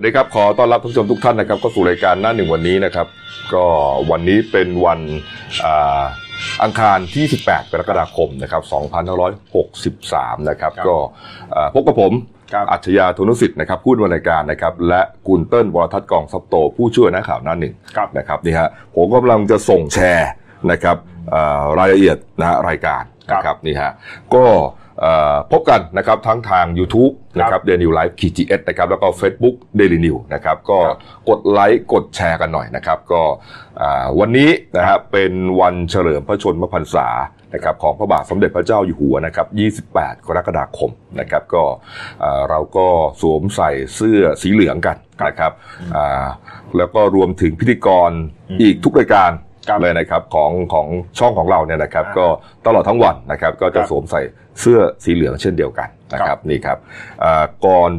วัสดีครับขอต้อนรับท่านผู้ชมทุกท่านนะครับก็สู่รายการหน้าหนึ่งวันนี้นะครับ ก็วันนี้เป็นวันอังคารที่ 18 กรกฎาคมนะครับ2563 นะครับ ก็พบกับผมอัจฉริยะธนุสิทธิ์นะครับพูดวันรายการนะครับ และกุลเติ้ลวรทัศน์กองซับโต ผู้ช่วยนักข่าวหน้าหนึ่งนะครับนี่ฮะผมกำลังจะส่งแชร์นะครับรายละเอียดนะรายการนะครับนี่ฮะก็ พบกันนะครับทั้งทาง YouTube นะครับ Daily News Live คีจีเอสนะครับแล้วก็ Facebook Daily New นะครับก็กดไลค์กดแชร์กันหน่อยนะครับก็วันนี้นะครับเป็นวันเฉลิมพระชนมพรรษานะครับของพระบาทสมเด็จพระเจ้าอยู่หัวนะครับ 28 กรกฎาคมนะครับก็เราก็สวมใส่เสื้อสีเหลืองกันนะครับแล้วก็รวมถึงพิธีกรอีกทุกรายการ เลยนะครับของของช่องของเราเนี่ยนะครับ ก็ตลอดทั้งวันนะครับ ก็จะสวมใส่เสื้อสีเหลืองเช่นเดียวกันนะครับนี่ครับก่อน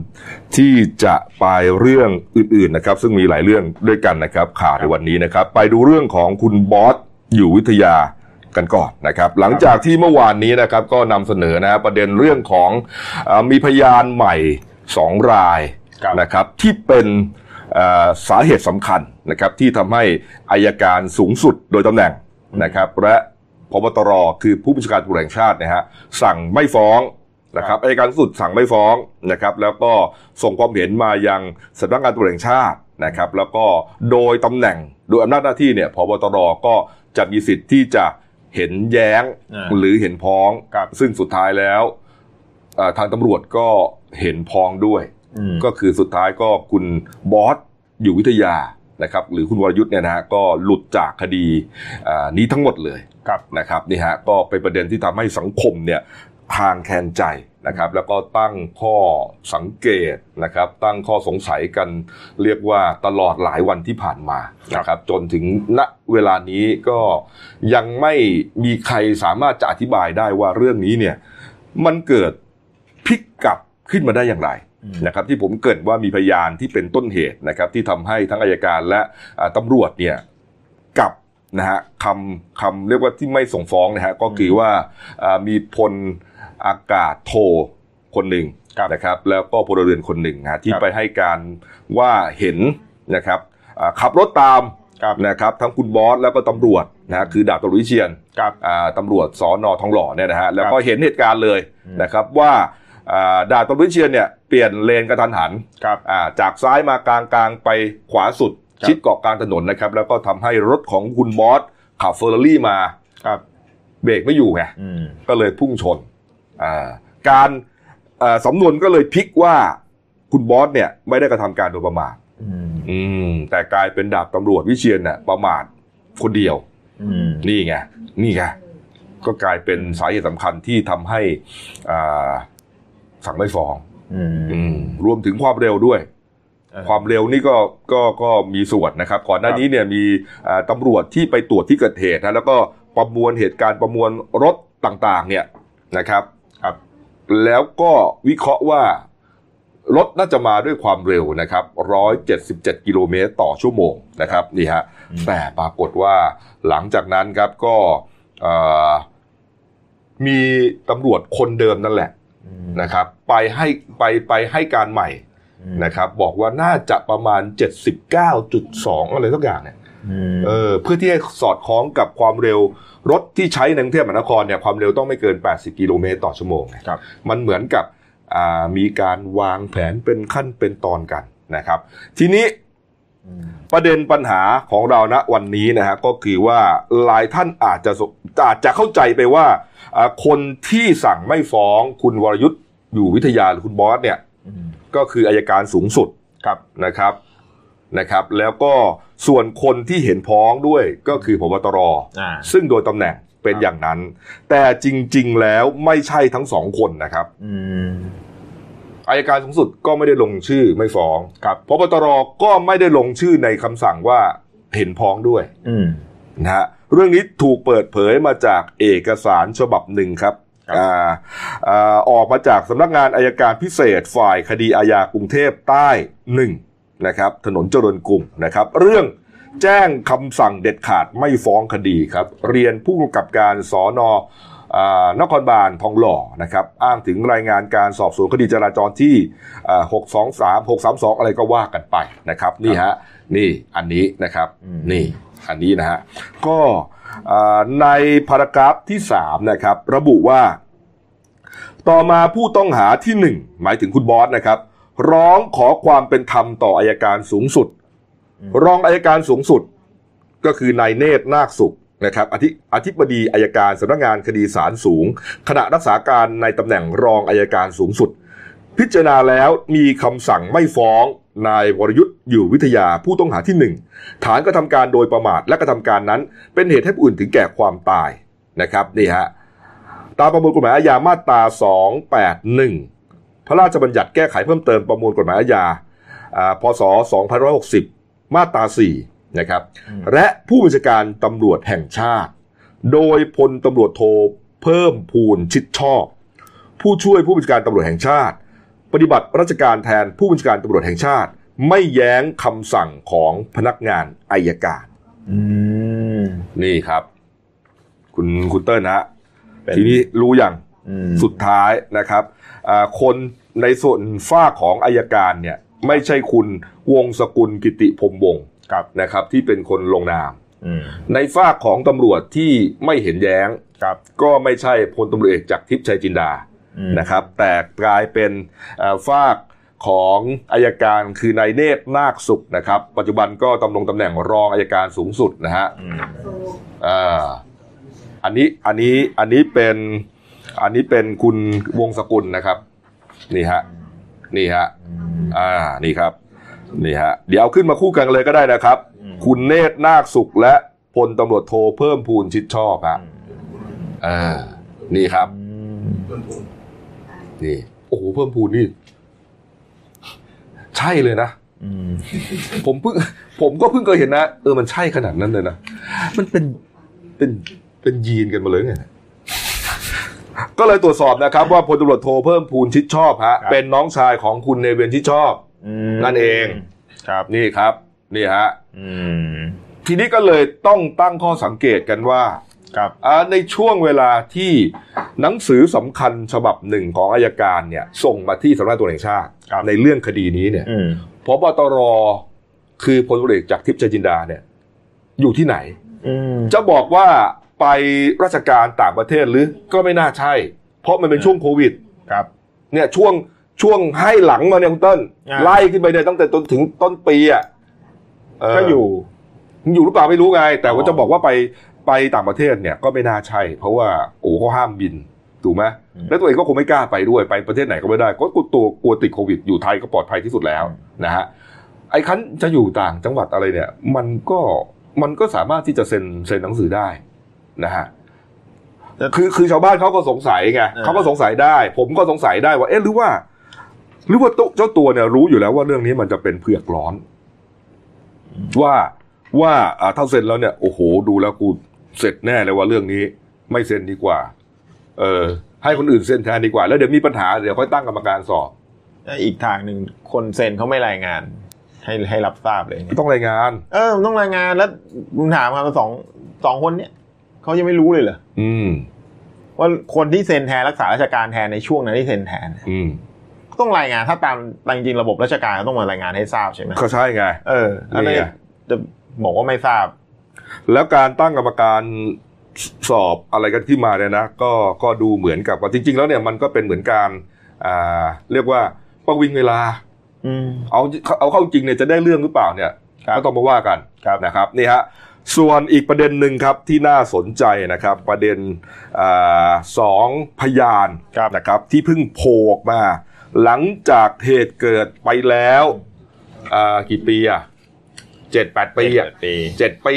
ที่จะไปเรื่องอื่นๆนะครับ ซึ่งมีหลายเรื่องด้วยกันนะครับข่าวในวันนี้นะครับ ไปดูเรื่องของคุณบอสอยู่วิทยากันก่อนนะครับหลังจากที่เมื่อวานนี้นะครับก็นำเสนอนะประเด็นเรื่องของมีพยานใหม่สองรายนะครับที่เป็น สาเหตุสำคัญนะครับที่ทำให้อายการสูงสุดโดยตำแหน่งนะครับและพบตรคือผู้บัญชาการตำรวจแห่งชาตินะฮะสั่งไม่ฟ้องนะครับอายการสุดสั่งไม่ฟ้องนะครับแล้วก็ส่งความเห็นมายังสำนักงานตำรวจแห่งชาตินะครับแล้วก็โดยตำแหน่งโดยอำนาจหน้าที่เนี่ยพบตรก็จะมีสิทธิ์ที่จะเห็นแย้งหรือเห็นพ้อง ซึ่งสุดท้ายแล้วทางตำรวจก็เห็นพ้องด้วย ก็คือสุดท้ายก็คุณบอสอยู่วิทยานะครับหรือคุณวรยุทธ์เนี่ยนะฮะก็หลุดจากคดีนี้ทั้งหมดเลยนะครับนี่ฮะก็เป็นประเด็นที่ทำให้สังคมเนี่ยทางแคนใจนะครับแล้วก็ตั้งข้อสังเกตนะครับ ตั้งข้อสงสัยกันเรียกว่าตลอดหลายวันที่ผ่านมานะครับ จนถึงณเวลานี้ก็ยังไม่มีใครสามารถจะอธิบายได้ว่าเรื่องนี้เนี่ยมันเกิดพลิกกลับขึ้นมาได้อย่างไร นะครับที่ผมเกิดว่ามีพยานที่เป็นต้นเหตุนะครับที่ทำให้ทั้งอายการและตำรวจเนี่ยกับนะฮะคำคำเรียกว่าที่ไม่ส่งฟ้องนะฮะก็คือว่ามีพลอากาศโทคนหนึ่งนะครับแล้วก็พลเรือนคนหนึ่งนะที่ไปให้การว่าเห็นนะครับขับรถตามนะครับทั้งคุณบอสแล้วก็ตำรวจนะคือดาบตำรวจวิเชียนตำรวจสอนอทองหล่อเนี่ยนะฮะแล้วก็เห็นเหตุการณ์เลยนะครับว่า ดาบตำรวจวิเชียนเนี่ยเปลี่ยนเลนกระทันหันจากซ้ายมากลางกลางไปขวาสุด ชิดเกาะกลางถนนนะครับ แล้วก็ทำให้รถของคุณบอสขับเฟอร์รารี่มาเบรกไม่อยู่ไงก็เลยพุ่งชนการสำนวนก็เลยพลิกว่าคุณบอสเนี่ยไม่ได้กระทำการโดยประมาทแต่กลายเป็นดาบตำรวจวิเชียนเนี่ยประมาทคนเดียวนี่ไงนี่ไงก็กลายเป็นสาเหตุสำคัญที่ทำให้ สั่งไม่ฟ้องรวมถึงความเร็วด้วย ความเร็วนี่ก็ก็ก็มีส่วนนะครับ ก่อนหน้านี้เนี่ยมีตำรวจที่ไปตรวจที่เกิดเหตุนะแล้วก็ประมวลเหตุการณ์ประมวลรถต่างๆ เนี่ยนะครับครับ แล้วก็วิเคราะห์ว่ารถน่าจะมาด้วยความเร็วนะครับร้อยเจ็ดสิบเจ็ดกิโลเมตรต่อชั่วโมงนะครับนี่ฮะ แต่ปรากฏว่าหลังจากนั้นครับก็มีตำรวจคนเดิมนั่นแหละ นะครับ ไปให้ไปไปให้การใหม่นะครับ บอกว่าน่าจะประมาณเจ็ดสิบเก้าจุดสองอะไรสักอย่างเนี่ยเออเพื่อที่ให้สอดคล้องกับความเร็วรถที่ใช้ในกรุงเทพมหานครเนี่ยความเร็วต้องไม่เกิน 80 กิโลเมตรต่อชั่วโมงครับมันเหมือนกับมีการวางแผนเป็นขั้นเป็นตอนกันนะครับ ทีนี้ ประเด็นปัญหาของเราณวันนี้นะฮะก็คือว่าหลายท่านอาจจะอาจจะเข้าใจไปว่า คนที่สั่งไม่ฟ้องคุณวรยุทธ์อยู่วิทยาหรือคุณบอสเนี่ยก็คืออายการสูงสุดครับนะครับนะครับ แล้วก็ส่วนคนที่เห็นพ้องด้วยก็คือพบตรซึ่งโดยตำแหน่งเป็นอย่างนั้น แต่จริง ๆ แล้วไม่ใช่ทั้งสองคนนะครับ อายการสูงสุดก็ไม่ได้ลงชื่อไม่ฟ้องครับพบตรก็ไม่ได้ลงชื่อในคำสั่งว่าเห็นพ้องด้วยนะฮะเรื่องนี้ถูกเปิดเผยมาจากเอกสารฉบับหนึ่งครับออกมาจากสำนักงานอายการพิเศษฝ่ายคดีอาญากรุงเทพใต้หนึ่งนะครับถนนเจริญกรุงนะครับ เรื่องแจ้งคำสั่งเด็ดขาดไม่ฟ้องคดีครับ เรียนผู้กำกับการสอนอ นครบาลทองหล่อนะครับอ้างถึงรายงานการสอบสวนคดีจราจรที่หกสองสามหกสามสองอะไรก็ว่ากันไปนะครับนี่ฮะนี่อันนี้นะครับนี่อันนี้นะฮะก็ในพารากราฟที่สามนะครับ ระบุว่า ต่อมาผู้ต้องหาที่หนึ่งหมายถึงคุณบอสนะครับ ร้องขอความเป็นธรรมต่ออายการสูงสุด รองอายการสูงสุด ก็คือนายเนตรนาคสุข นะครับอธิอธิบดีอายการสำนักงานคดีศาลสูง ขณะรักษาการในตำแหน่งรองอายการสูงสุด พิจารณาแล้วมีคำสั่งไม่ฟ้องนายวรยุทธ์อยู่วิทยาผู้ต้องหาที่หนึ่งฐานกระทำการโดยประมาทและกระทำการนั้น เป็นเหตุให้ผู้อื่นถึงแก่ความตายนะครับนี่ฮะตามประมวลกฎหมายอาญามาตรา 281 พระราชบัญญัติแก้ไขเพิ่มเติมประมวลกฎหมายอาญาพศ 2560 มาตรา 4 นะครับและผู้บัญชาการตำรวจแห่งชาติ โดยพลตำรวจโทเพิ่มพูนชิดชอบ ผู้ช่วยผู้บัญชาการตำรวจแห่งชาติ ปฏิบัติราชการแทนผู้บัญชาการตำรวจแห่งชาติ ไม่แย้งคำสั่งของพนักงานอายการนี่ครับ คุณคุณเติ้ลนะทีนี้รู้อย่างสุดท้ายนะครับคนในส่วนฝ้าของอายการเนี่ย ไม่ใช่คุณวงสกุลกิติพรมวงศ์ นะครับ ที่เป็นคนลงนามในฝ้าของตำรวจที่ไม่เห็นแย้งก็ไม่ใช่พลตำรวจเอกจากทิพย์ชัยจินดานะครับ แต่กลายเป็นฝ้าของอายการคือนายเนตรนาคสุขนะครับ ปัจจุบันก็ตำแหน่งตำแหน่งรองอายการสูงสุดนะฮะอันนี้อันนี้อันนี้เป็นอันนี้เป็นคุณวงสกุลนะครับ นี่ฮะนี่ฮะอ่านี่ครับ นี่ฮะเดี๋ยวเอาขึ้นมาคู่กันเลยก็ได้นะครับ คุณเนตรนาคสุขและพลตำรวจโทเพิ่มพูนชิดชอบฮะอ่านี่ครับนี่โอ้โหเพิ่มพูนนี่ ใช่เลยนะผมเพิ่งผมก็เพิ่งเคยเห็นนะเออมันใช่ขนาดนั้นเลยนะมันเป็นเป็นเป็นยีนกันมาเลยไงก็เลยตรวจสอบนะครับ ว่าพลตำรวจโทเพิ่มพูนชิดชอบฮะเป็นน้องชายของคุณเนเวียนชิดชอบ นั่นเองครับนี่ครับนี่ฮะทีนี้ก็เลยต้องตั้งข้อสังเกตกันว่าครับในช่วงเวลาที่หนังสือสำคัญฉบับหนึ่งของอายการเนี่ย ส่งมาที่สำนักตัวแห่งชาติ ในเรื่องคดีนี้เนี่ยพบตรคือพลตรเอกจากทิพย์จินดาเนี่ย อยู่ที่ไหนจะบอกว่าไปราชการต่างประเทศหรือก็ไม่น่าใช่ เพราะมันเป็นช่วงโควิด ครับ เนี่ยช่วง ช่วงให้หลังมาเนี่ยคุณต้นไล่ขึ้นไปเนี่ยตั้งแต่ต้นถึงต้นปีอะก็อยู่อยู่หรือเปล่าไม่รู้ไง แต่ว่าจะบอกว่าไปไปต่างประเทศเนี่ยก็ไม่น่าใช่ เพราะว่าโอ้เขาห้ามบินถูกไหมแล้วตัวเองก็คงไม่กล้าไปด้วยไปประเทศไหนก็ไม่ได้ ก็กลัวตัวกลัวติดโควิดอยู่ไทยก็ปลอดภัยที่สุดแล้วนะฮะไอ้คันจะอยู่ต่างจังหวัดอะไรเนี่ย มันก็มันก็สามารถที่จะเซ็นเซ็นหนังสือได้นะฮะคือคือชาวบ้านเขาก็สงสัยไงเขาก็สงสัยได้ ผมก็สงสัยได้ว่าเอ๊ะหรือว่า หรือว่าเจ้าตัวเนี่ยรู้อยู่แล้วว่าเรื่องนี้มันจะเป็นเผือกร้อน ว่าว่าถ้าเซ็นแล้วเนี่ย โอ้โห ดูแล้วกูเสร็จแน่เลยว่าเรื่องนี้ ไม่เซ็นดีกว่า เออ ให้คนอื่นเซ็นแทนดีกว่า แล้วเดี๋ยวมีปัญหาเดี๋ยวค่อยตั้งกรรมการสอบอีกทางหนึ่งคนเซ็นเขาไม่รายงาน ให้ให้รับทราบเลยต้องรายงาน เออต้องรายงานแล้วคุณถามมาสองสองคนเนี้ยเขายังไม่รู้เลยเหรออืมว่าคนที่เซ็นแทนรักษาราชการแทนในช่วงนั้นที่เซ็นแทน อืม ต้องรายงานถ้าตามจริงๆระบบราชการต้องมารายงานให้ทราบใช่ไหมก็ใช่ไงเอออันนี้จะบอกว่าไม่ทราบ แล้วการตั้งกรรมการสอบอะไรกันที่มาเนี่ยนะก็ก็ดูเหมือนกับว่าจริง ๆ แล้วเนี่ยมันก็เป็นเหมือนการอ่าเรียกว่าประวิงเวลาอืมเอาเอาเข้าจริงเนี่ยจะได้เรื่องหรือเปล่าเนี่ยก็ต้องมาว่ากันนะครับนี่ฮะส่วนอีกประเด็นหนึ่งครับที่น่าสนใจนะครับ ประเด็นอสองพยานนะครับที่เพิ่งโผล่ออกมา หลังจากเหตุเกิดไปแล้วกี่ปีอะเจ็ดแปดปีอะเจ็ดปี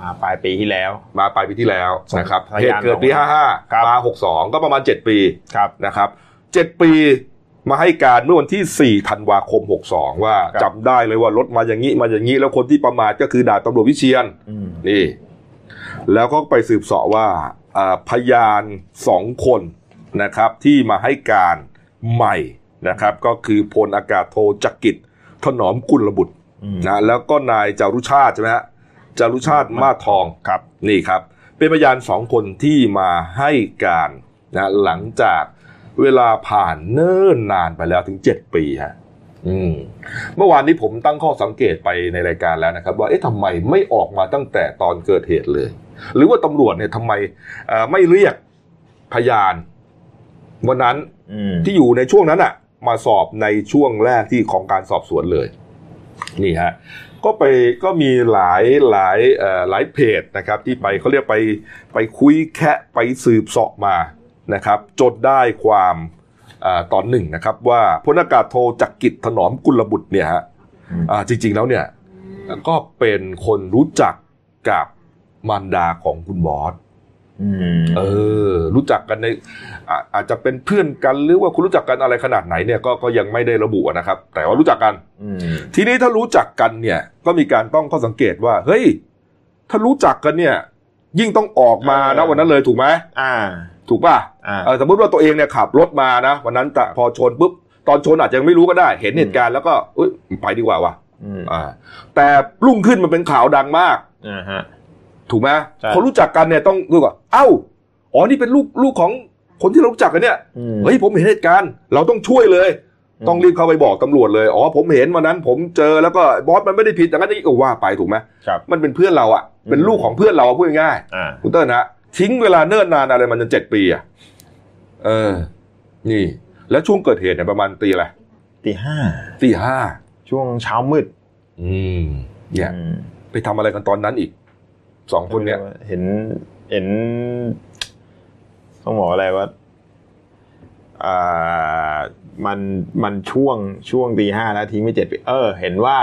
มาปลายปีที่แล้ว มาปลายปีที่แล้วนะครับเหตุเกิดปีห้าห้ามาหกสองก็ประมาณเจ็ดปีนะครับเจ็ดปีมาให้การเมื่อวันที่ 4 ธันวาคม 62 ว่าจำได้เลยว่ารถมาอย่างนี้มาอย่างนี้ แล้วคนที่ประมาทก็คือดาบตำรวจวิเชียนนี่ แล้วก็ไปสืบสอบว่าพยานสองคนนะครับ ที่มาให้การ ใหม่นะครับก็คือพลอากาศโทจักกิจถนอมกุลบุตรนะแล้วก็นายจารุชาติใช่ไหมฮะจารุชาติมาทองครับนี่ครับ เป็นพยานสองคนที่มาให้การนะหลังจากเวลาผ่านเนิ่นนานไปแล้วถึงเจ็ดปีฮะอืมเมื่อวานนี้ผมตั้งข้อสังเกตไปในรายการแล้วนะครับ ว่าเอ๊ะทำไมไม่ออกมาตั้งแต่ตอนเกิดเหตุเลย หรือว่าตำรวจเนี่ยทำไมเอ่อไม่เรียกพยาน วันนั้นอืมที่อยู่ในช่วงนั้นอะมาสอบในช่วงแรกที่ของการสอบสวนเลย นี่ฮะก็ไปก็มีหลายหลายเอ่อหลายเพจนะครับ ที่ไปเขาเรียกไปไปคุยแคะไปสืบเสาะมานะครับ จนได้ความอาตอนหนึ่งนะครับ ว่าพลอากาศโทจักริดถนอมกุลบุตรเนี่ยฮะอ่าจริง ๆแล้วเนี่ยก็เป็นคนรู้จักกับมารดาของคุณบอสอืม เออ รู้จักกันในอ่าอาจจะเป็นเพื่อนกันหรือว่าคุณรู้จักกันอะไรขนาดไหนเนี่ยก็ก็ยังไม่ได้ระบุนะครับ แต่ว่ารู้จักกันอืมทีนี้ถ้ารู้จักกันเนี่ย ก็มีการต้องข้อสังเกตว่า เฮ้ย ถ้ารู้จักกันเนี่ย ยิ่งต้องออกมานะวันนั้นเลยถูกไหมอ่า ถูกป่ะอ่าเออสมมติว่าตัวเองเนี่ยขับรถมานะวันนั้นแต่พอชนปุ๊บตอนชนอาจจะยังไม่รู้ก็ได้ เห็นเหตุการณ์แล้วก็เอ้ยไปดีกว่าว่ะอืมอ่า แต่รุ่งขึ้นมันเป็นข่าวดังมากอ่าฮะ ถูกไหมใช่คนรู้จักกันเนี่ยต้องดูก่อนเอ้าอ๋อนี่เป็นลูกลูกของคนที่เรารู้จักกันเนี่ยอืมเฮ้ยผมเห็นเหตุการณ์เราต้องช่วยเลยอืมต้องรีบเข้าไปบอกตำรวจเลยอ๋อผมเห็นวันนั้น ผมเจอแล้วก็บอสมันไม่ได้ผิดแต่ก็นี่ก็ว่าไปถูกไหมครับมันเป็นเพื่อนเราอะเป็นอืมลูกของเพื่อนเราอะพูดง่ายอ่าๆคุณเติ้ลนะทิ้งเวลาเนิ่นนานอะไรมันจนเจ็ดปีอะเออ นี่ แล้วช่วงเกิดเหตุเนี่ยประมาณตีอะไรตีห้าตีห้าช่วงเช้ามืด อืมเนี่ยอืมไปทำอะไรกันตอนนั้นอีก สองคนเนี่ย เห็นเห็นต้องบอกอะไรว่าอ่ามันมันช่วงช่วงตีห้าแล้วทิ้งไปเจ็ดปีเออ เห็นว่า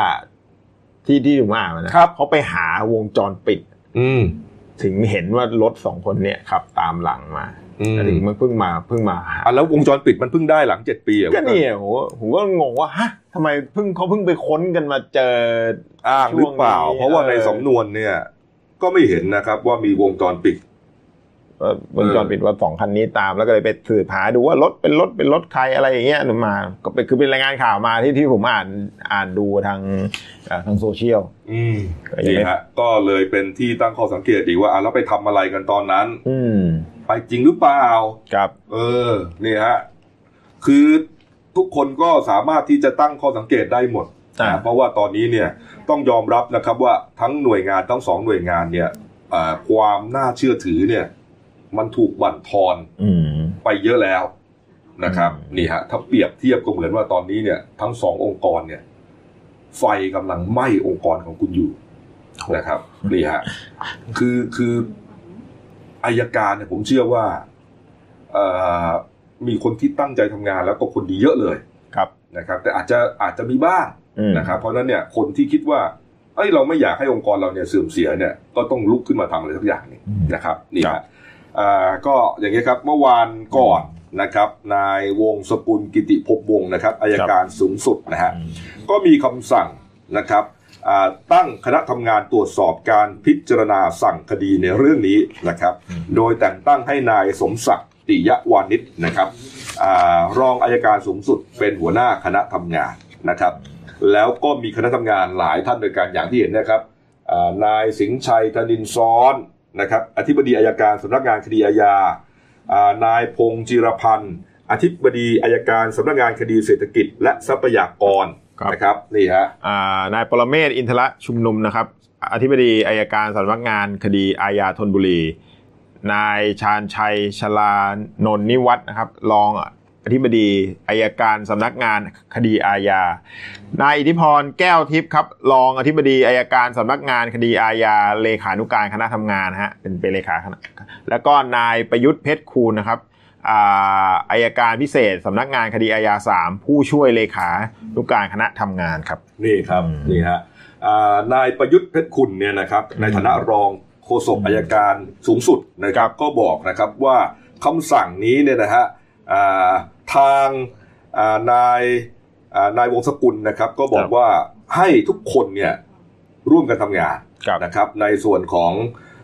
ที่ที่ถูกอ่านมานะครับเขาไปหาวงจรปิด อืม ถึงเห็นว่ารถสองคนเนี่ยขับตามหลังมาอืมแล้วถึงมันเพิ่งมาเพิ่งมาหาอะแล้ววงจรปิดมันเพิ่งได้หลังเจ็ดปีอะก็เนี่ยผมว่าผมก็งงว่าฮะทำไมเพิ่งเขาเพิ่งไปค้นกันมาเจออ้างหรือเปล่าช่วงนี้เพราะว่าในเออสำนวนเนี่ย ก็ไม่เห็นนะครับ ว่ามีวงจรปิดว่าวงจรปิดว่าสองคันนี้ตามแล้วก็เลยไปสืบหาดูว่ารถเป็นรถเป็นรถใครอะไรอย่างเงี้ยมา ก็เป็นคือเป็นรายงานข่าวมาที่ที่ผมอ่านอ่านดูทางเอ่อทางโซเชียลอืมก็ยังไม่นี่ฮะก็เลยเป็นที่ตั้งข้อสังเกตดีกว่าอะแล้วไปทำอะไรกันตอนนั้น อืมไปจริงหรือเปล่าครับ เออนี่ฮะคือทุกคนก็สามารถที่จะตั้งข้อสังเกตได้หมดอ่า นะเพราะว่าตอนนี้เนี่ยต้องยอมรับนะครับว่าทั้งหน่วยงานทั้งสองหน่วยงานเนี่ยอ่าความน่าเชื่อถือเนี่ย มันถูกบั่นทอนอืมไปเยอะแล้วนะครับอืมนี่ฮะถ้าเปรียบเทียบก็เหมือนว่าตอนนี้เนี่ย ทั้งสององค์กรเนี่ย ไฟกำลังไหม้องค์กรของคุณอยู่นะครับนี่ฮะคือคืออายการเนี่ยผมเชื่อว่าเอ่อมีคนที่ตั้งใจทำงานแล้วก็คนดีเยอะเลยครับนะครับ แต่อาจจะอาจจะมีบ้างอืม นะครับเพราะฉะนั้นเนี่ยคนที่คิดว่าเอ้ยเราไม่อยากให้องค์กรเราเนี่ยเสื่อมเสียเนี่ยก็ต้องลุกขึ้นมาทำอะไรสักอย่างหนึงอืมนะครับนี่ครัฮะบอ่าก็อย่างนี้ยครับเมื่อวานก่อนนะครับนายวงศกุลกิติภพวงศ์นะครับอายการสูงสุดนะฮะอืมก็มีคำสั่งนะครับอ่าตั้งคณะทำงานตรวจสอบการพิจารณาสั่งคดีในเรื่องนี้นะครับอืมโดยแต่งตั้งให้นายสมศักดิ์ติยวานิชนะครับอารองอายการสูงสุดเป็นหัวหน้าคณะทำงานนะครับ แล้วก็มีคณะทำงานหลายท่านโดยกันอย่างที่เห็นนะครับอ่านายสิงห์ชัยธนินซ้อนนะครับอธิบดีอายการสำนักงานคดีอาญาอ่านายพงษ์จิรพันธ์อธิบดีอายการสำนักงานคดีเศรษฐกิจ และทรัพยากรครับนะครับนี่ฮะอ่านายปรเมศวร์อินทระชุมนุมนะครับอธิบดีอายการสำนักงานคดีอาญาธนบุรี นายชาญชัยชลานนท์นิวัฒน์นะครับรอง อธิบดีอายการสำนักงานคดีอาญา นายอิทธิพรแก้วทิพย์ครับ รองอธิบดีอายการสำนักงานคดีอาญา เลขานุการคณะทำงานฮะเป็นเป็นเลขาคณะแล้วก็นายประยุทธ์เพชรคูณนะครับอ่าอายการพิเศษสำนักงานคดีอาญาสามผู้ช่วยเลขานุการคณะทำงานครับ นี่ครับอืมนี่ฮะอ่านายประยุทธ์เพชรคุณเนี่ยนะครับในฐานะรองโฆษกอืมอายการสูงสุดนะครับก็บอกนะครับว่าคำสั่งนี้เนี่ยนะฮะอ่า ทางอ่านายอ่านายวงศกุลนะครับ ก็บอกว่าให้ทุกคนเนี่ยร่วมกันทำงานครับนะครับ ในส่วนของ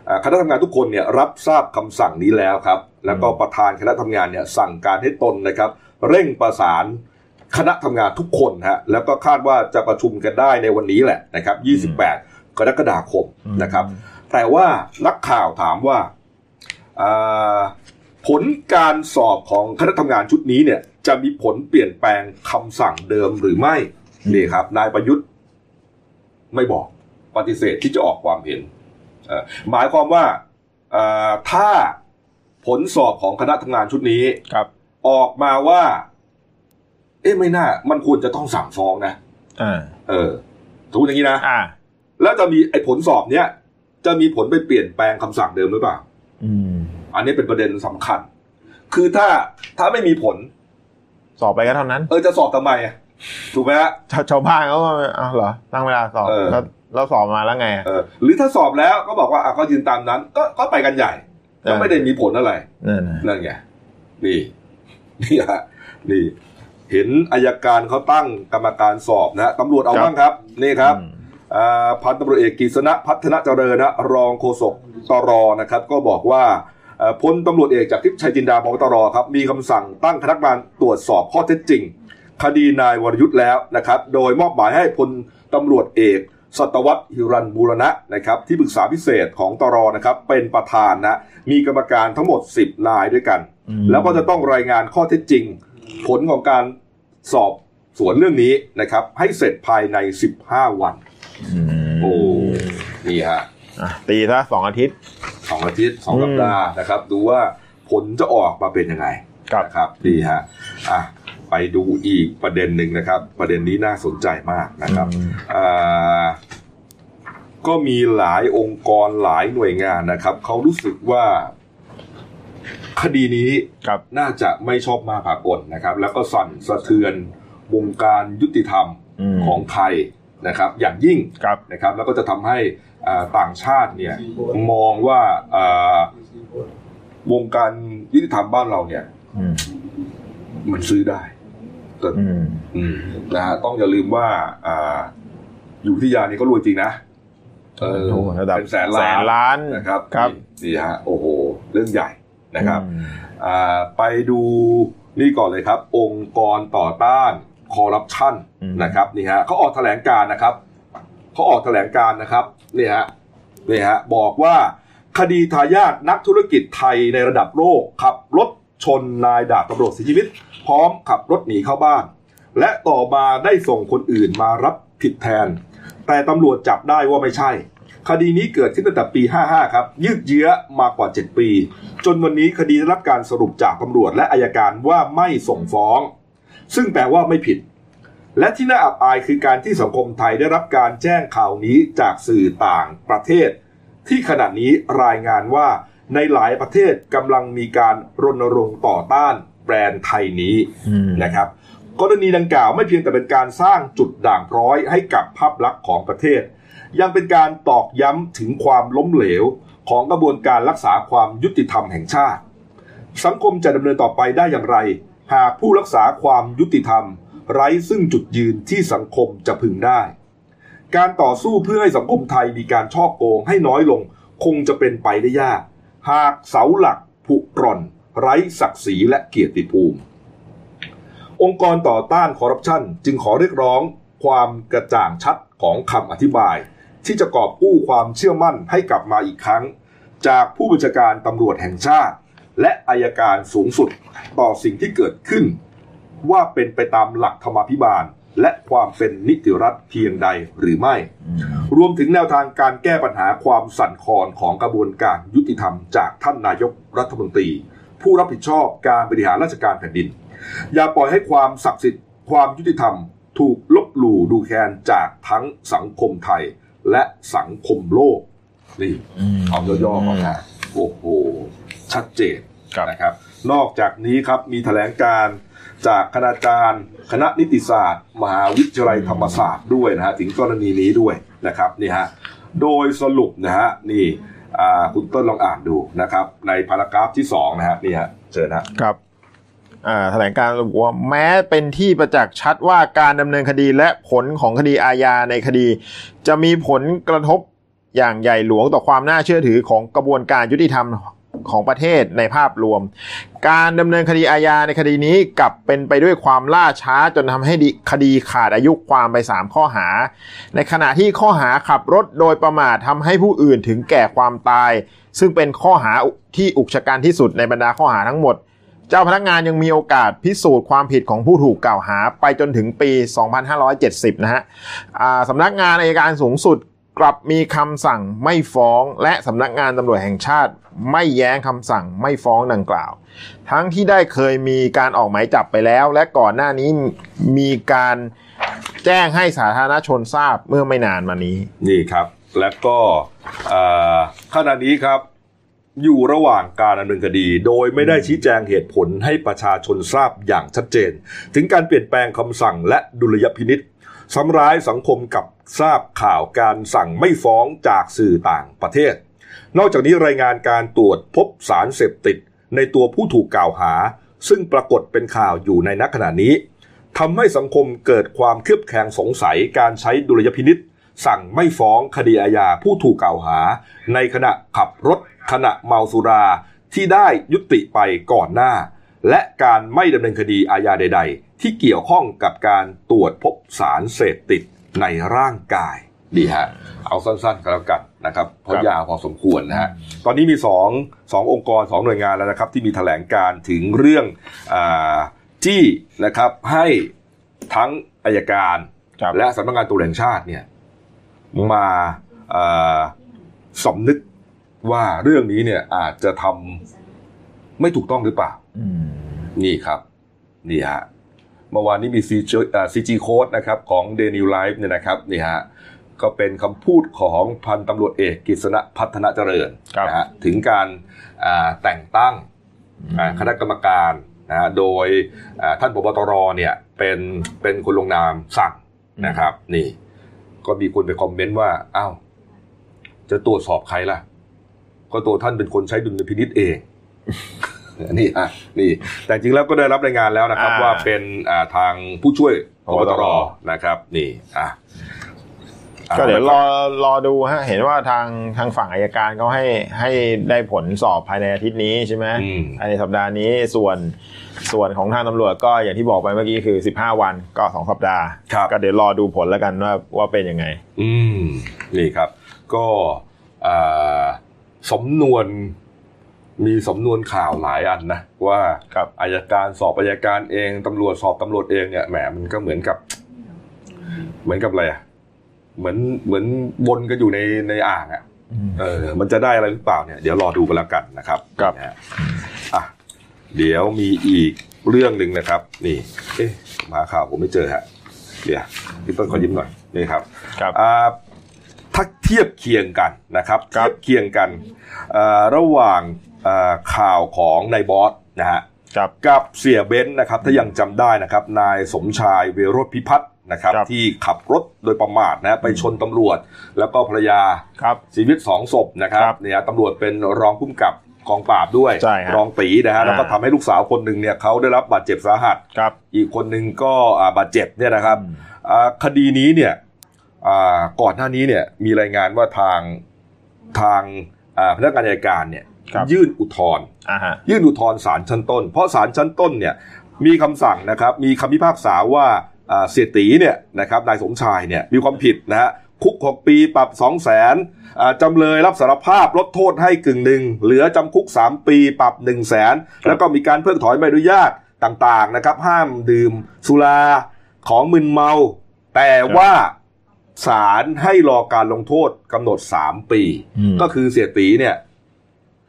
อ่าคณะทำงานทุกคนเนี่ยรับทราบคำสั่งนี้แล้วครับ แล้วก็ประธานคณะทำงานเนี่ยสั่งการให้ตนนะครับ เร่งประสานคณะทำงานทุกคนฮะแล้วก็คาดว่าจะประชุมกันได้ในวันนี้แหละนะครับ 28 กรกฎาคมนะครับ แต่ว่านักข่าวถามว่าอ่า ผลการสอบของคณะทำงานชุดนี้เนี่ย จะมีผลเปลี่ยนแปลงคำสั่งเดิมหรือไม่นี่ครับ นายประยุทธ์ไม่บอกปฏิเสธที่จะออกความเห็นเอ่อหมายความว่าเอ่อถ้าผลสอบของคณะทำงานชุดนี้ครับ ออกมาว่า เอ๊ะไม่น่า มันควรจะต้องสั่งฟ้องนะอ่าเออสมมติอย่างนี้นะอ่าแล้วจะมีไอ้ผลสอบเนี้ยจะมีผลไปเปลี่ยนแปลงคำสั่งเดิมหรือเปล่า อืมอันนี้เป็นประเด็นสำคัญ คือถ้าถ้าไม่มีผล สอบไปก็เท่านั้น เออจะสอบทำไมอะถูกไหมฮะชาวชาวบ้านเขาก็อ้าวเหรอตั้งเวลาสอบเออ แล้วแล้วสอบมาแล้วไงเออหรือถ้าสอบแล้วก็บอกว่าอะก็ยืนตามนั้น ก็ก็ไปกันใหญ่ก็ไม่ได้มีผลอะไร นั่นน่ะนั่นไงนี่นี่ฮะนี่ เห็นอายการเขาตั้งกรรมการสอบนะตำรวจเอาบ้างครับ นี่ครับอืมอ่าพันตำรวจเอกกฤษณะพัฒนาเจริญนะรองโฆษกตรนะครับ ก็บอกว่าเอ่อ พลตำรวจเอกจากทิพย์ชัยจินดาพบตรครับมีคำสั่งตั้งคณะกรรมการตรวจสอบข้อเท็จจริง คดีนายวรยุทธ์แล้วนะครับโดยมอบหมายให้พลตำรวจเอกสัตวัตหิรันบูรณะนะครับที่ปรึกษาพิเศษของตรนะครับเป็นประธานนะมีกรรมการทั้งหมด 10 นายด้วยกันอืมแล้วก็จะต้องรายงานข้อเท็จจริง ผลของการสอบสวนเรื่องนี้นะครับ ให้เสร็จภายใน 15 วันอืมโอ้นี่ฮะอะตีซะสองอาทิตย์ สองอาทิตย์สองอืมสัปดาห์นะครับ ดูว่าผลจะออกมาเป็นยังไงครับนะครับนี่ฮะอะไปดูอีกประเด็นหนึ่งนะครับ ประเด็นนี้น่าสนใจมากนะครับอืมอ่าก็มีหลายองค์กรหลายหน่วยงานนะครับเขารู้สึกว่าคดีนี้ครับน่าจะไม่ชอบมาพากลนะครับ แล้วก็สั่นสะเทือนวงการยุติธรรมอืมของไทย นะครับอย่างยิ่งครับนะครับแล้วก็จะทำให้อ่าต่างชาติเนี่ยมองว่าอ่าวงการยุติธรรมบ้านเราเนี่ยอืมมันซื้อได้แต่อืมอืมนะฮะต้องอย่าลืมว่าอ่าอยู่ที่ยานี่ก็รวยจริงนะเออโอ้ระดับเป็นแสนแสล้านนล้านนะครับครับนี่นี่ฮะโอ้โหเรื่องใหญ่นะครับอืมอ่าไปดูนี่ก่อนเลยครับ องค์กรต่อต้าน คอร์รัปชันอืมนะครับนี่ฮะเขาออกแถลงการณ์นะครับเขาออกแถลงการณ์นะครับนี่ฮะนี่ฮะบอกว่าคดีทายาทนักธุรกิจไทยในระดับโลกขับรถชนนายดาบตำรวจเสียชีวิต พร้อมขับรถหนีเข้าบ้าน และต่อมาได้ส่งคนอื่นมารับผิดแทน แต่ตำรวจจับได้ว่าไม่ใช่ คดีนี้เกิดขึ้นตั้งแต่ปี 55 ครับ ยืดเยื้อมากกว่า 7 ปี จนวันนี้คดีได้รับการสรุปจากตำรวจและอายการว่าไม่ส่งฟ้อง ซึ่งแปลว่าไม่ผิด และที่น่าอับอายคือการที่สังคมไทยได้รับการแจ้งข่าวนี้จากสื่อต่างประเทศ ที่ขณะนี้รายงานว่าในหลายประเทศกำลังมีการรณรงค์ต่อต้านแบรนด์ไทยนี้นะครับกรณีดังกล่าวไม่เพียงแต่เป็นการสร้างจุดด่างพร้อยให้กับภาพลักษณ์ของประเทศ ยังเป็นการตอกย้ำถึงความล้มเหลว ของกระบวนการรักษาความยุติธรรมแห่งชาติ สังคมจะดำเนินต่อไปได้อย่างไร หากผู้รักษาความยุติธรรม ไร้ซึ่งจุดยืนที่สังคมจะพึงได้ การต่อสู้เพื่อให้สังคมไทยมีการช่อโกงให้น้อยลง คงจะเป็นไปได้ยาก หากเสาหลักผุกร่อน ไร้ศักดิ์ศรีและเกียรติภูมิ องค์กรต่อต้านคอร์รัปชันจึงขอเรียกร้องความกระจ่างชัดของคำอธิบาย ที่จะกอบกู้ความเชื่อมั่นให้กลับมาอีกครั้ง จากผู้บัญชาการตำรวจแห่งชาติ และอายการสูงสุดต่อสิ่งที่เกิดขึ้น ว่าเป็นไปตามหลักธรรมาภิบาล และความเป็นนิติรัฐเพียงใดหรือไม่อืมรวมถึงแนวทางการแก้ปัญหาความสั่นคลอนของกระบวนการยุติธรรมจากท่านนายกรัฐมนตรี ผู้รับผิดชอบการบริหารราชการแผ่นดิน อย่าปล่อยให้ความศักดิ์สิทธิ์ความยุติธรรม ถูกลบหลู่ดูแคลนจากทั้งสังคมไทยและสังคมโลกนี่มเอาย่อๆก่อนนะโอ้โห ชัดเจนครับนะครับ นอกจากนี้ครับมีแถลงการณ์จากคณาจารย์ คณะนิติศาสตร์ มหาวิทยาลัยธรรมศาสตร์ด้วยนะฮะถึงกรณีนี้ด้วยนะครับนี่ฮะโดยสรุปนะฮะนี่อ่าคุณต้นลองอ่านดูนะครับ ในพารากราฟที่สองนะฮะนี่ฮะเชิญฮะครับอ่าแถลงการระบุว่าแม้เป็นที่ประจักษ์ชัดว่าการดำเนินคดีและผลของคดีอาญาในคดี จะมีผลกระทบอย่างใหญ่หลวงต่อความน่าเชื่อถือของกระบวนการยุติธรรม ของประเทศในภาพรวม การดำเนินคดีอาญาในคดีนี้กลับเป็นไปด้วยความล่าช้าจนทำให้คดีขาดอายุความไป 3 ข้อหา ในขณะที่ข้อหาขับรถโดยประมาททำให้ผู้อื่นถึงแก่ความตาย ซึ่งเป็นข้อหาที่อุกชะกันที่สุดในบรรดาข้อหาทั้งหมดเจ้าพนักงานยังมีโอกาสพิสูจน์ความผิดของผู้ถูกกล่าวหาไปจนถึงปี 2570 นะฮะอ่าสำนักงานอายการสูงสุดกลับมีคำสั่งไม่ฟ้อง และสำนักงานตำรวจแห่งชาติ ไม่แย้งคำสั่งไม่ฟ้องดังกล่าว ทั้งที่ได้เคยมีการออกหมายจับไปแล้ว และก่อนหน้านี้มีการแจ้งให้สาธารณชนทราบเมื่อไม่นานมานี้ นี่ครับ และก็ขณะนี้ครับอยู่ระหว่างการดำเนินคดี โดยไม่ได้ชี้แจงเหตุผลให้ประชาชนทราบอย่างชัดเจน ถึงการเปลี่ยนแปลงคำสั่งและดุลยพินิษซ้ำร้ายสังคมกับทราบข่าวการสั่งไม่ฟ้องจากสื่อต่างประเทศ นอกจากนี้รายงานการตรวจพบสารเสพติด ในตัวผู้ถูกกล่าวหา ซึ่งปรากฏเป็นข่าวอยู่ในนักขณะนี้ทำให้สังคมเกิดความเครือบแคลงสงสัยการใช้ดุลยพินิษสั่งไม่ฟ้องคดีอาญาผู้ถูกกล่าวหา ในขณะขับรถขณะเมาสุราที่ได้ยุติไปก่อนหน้า และการไม่ดำเนินคดีอาญาใด ๆ ที่เกี่ยวข้องกับการตรวจพบสารเสพติดในร่างกาย ดีฮะเอาสั้นๆก็แล้วกันนะครับเพราะครับยาวพอสมควรนะฮะตอนนี้มีสองสององค์กรสองหน่วยงานแล้วนะครับ ที่มีแถลงการถึงเรื่องอาที่นะครับให้ทั้งอายการครับและสำนักงานตำรวจแห่งชาติเนี่ยมาเอ่อสำนึกว่าเรื่องนี้เนี่ยอาจจะทำไม่ถูกต้องหรือเปล่าอืมนี่ครับนี่ฮะเมื่อวานนี้มี CG เอ่อ CG Code นะครับของ Daily Life เนี่ยนะครับนี่ฮะ ก็เป็นคำพูดของพันตำรวจเอกกฤษณะพัฒนาเจริญครับนะฮะถึงการอ่าแต่งตั้งอ่าคณะกรรมการนะฮะโดยอ่าท่านผบตรเนี่ยเป็นเป็นคนลงนามสั่งนะครับ นี่ ก็มีคนไปคอมเมนต์ว่าอ้าวจะตรวจสอบใครล่ะ ก็ตัวท่านเป็นคนใช้ดุลยพินิษเองนี่อะนี่ แต่จริงแล้วก็ได้รับรายงานแล้วนะครับอ่าว่าเป็นอ่าทางผู้ช่วยพบตรผบตรนะครับ นี่อะ ก็เดี๋ยวรอาอรอดูฮะเห็นว่าทางทางฝั่งอายการเขาให้ให้ได้ผลสอบภายในอาทิตย์นี้ใช่ไหมอืมภายในสัปดาห์นี้ส่วนส่วนของทางตำรวจก็อย่างที่บอกไปเมื่อกี้คือ 15 วันก็ 2 สัปดาห์ครับก็เดี๋ยวรอดูผลแล้วกันว่าว่าเป็นยังไง อืมนี่ครับ ก็อ่าสำนวนมีสำนวนข่าวหลายอันนะว่าครับอายการสอบอายการเองตำรวจสอบตำรวจเองเนี่ยแหมมันก็เหมือนกับ เหมือนกับอะไรอะ เหมือนเหมือนวนกันอยู่ในในอ่างอะเออ มันจะได้อะไรหรือเปล่าเนี่ยเดี๋ยวรอดูกันแล้วกันนะครับครับนะฮะอะเดี๋ยวมีอีกเรื่องหนึ่งนะครับ นี่ เอ๊ะมาข่าวผมไม่เจอฮะเดี๋ยวพี่ต้นขอยิ้มหน่อยนี่ครับครับอ่าถ้าเทียบเคียงกันนะครับครับเทียบเคียงกันอ่าระหว่างอ่าข่าวของนายบอสนะฮะครับกับเสี่ยเบนซ์นะครับ ถ้ายังจำได้นะครับ นายสมชายเวโรจน์พิพัฒน์ นะครับครับที่ขับรถโดยประมาทนะไปชนตำรวจ แล้วก็ภรรยาครับเสียชีวิตสองศพนะครับครับเนี่ยตำรวจเป็นรองผู้กำกับกองปราบด้วยใช่ฮะรองตีนะฮะแล้วก็อ่าทำให้ลูกสาวคนหนึ่งเนี่ยเขาได้รับบาดเจ็บสาหัสครับ อีกคนหนึ่งก็อ่าบาดเจ็บเนี่ยนะครับอืมอ่าคดีนี้เนี่ยอ่าก่อนหน้านี้เนี่ยมีรายงานว่าทางทางอ่าพนักงานอัยการเนี่ยครับยื่นอุทธรณ์อ่าฮะยื่นอุทธรณ์ศาลชั้นต้น เพราะศาลชั้นต้นเนี่ยมีคำสั่งนะครับมีคำพิพากษาว่าอ่า เสียตีเนี่ยนะครับนายสมชายเนี่ยมีความผิดนะฮะคุก 6 ปีปรับ 2 0 0แสนจำเลยรับสารภาพลดโทษให้กึ่งหนึ่งเหลือจำคุก 3 ปีปรับ 1 0 0 0 0แสนแล้วก็มีการเพิกถอนใบอนุญาตต่างๆนะครับ ห้ามดื่มสุราของมึนเมา แต่ว่าศาลให้รอการลงโทษกำหนด 3 ปีอืมก็คือเสียตีเนี่ย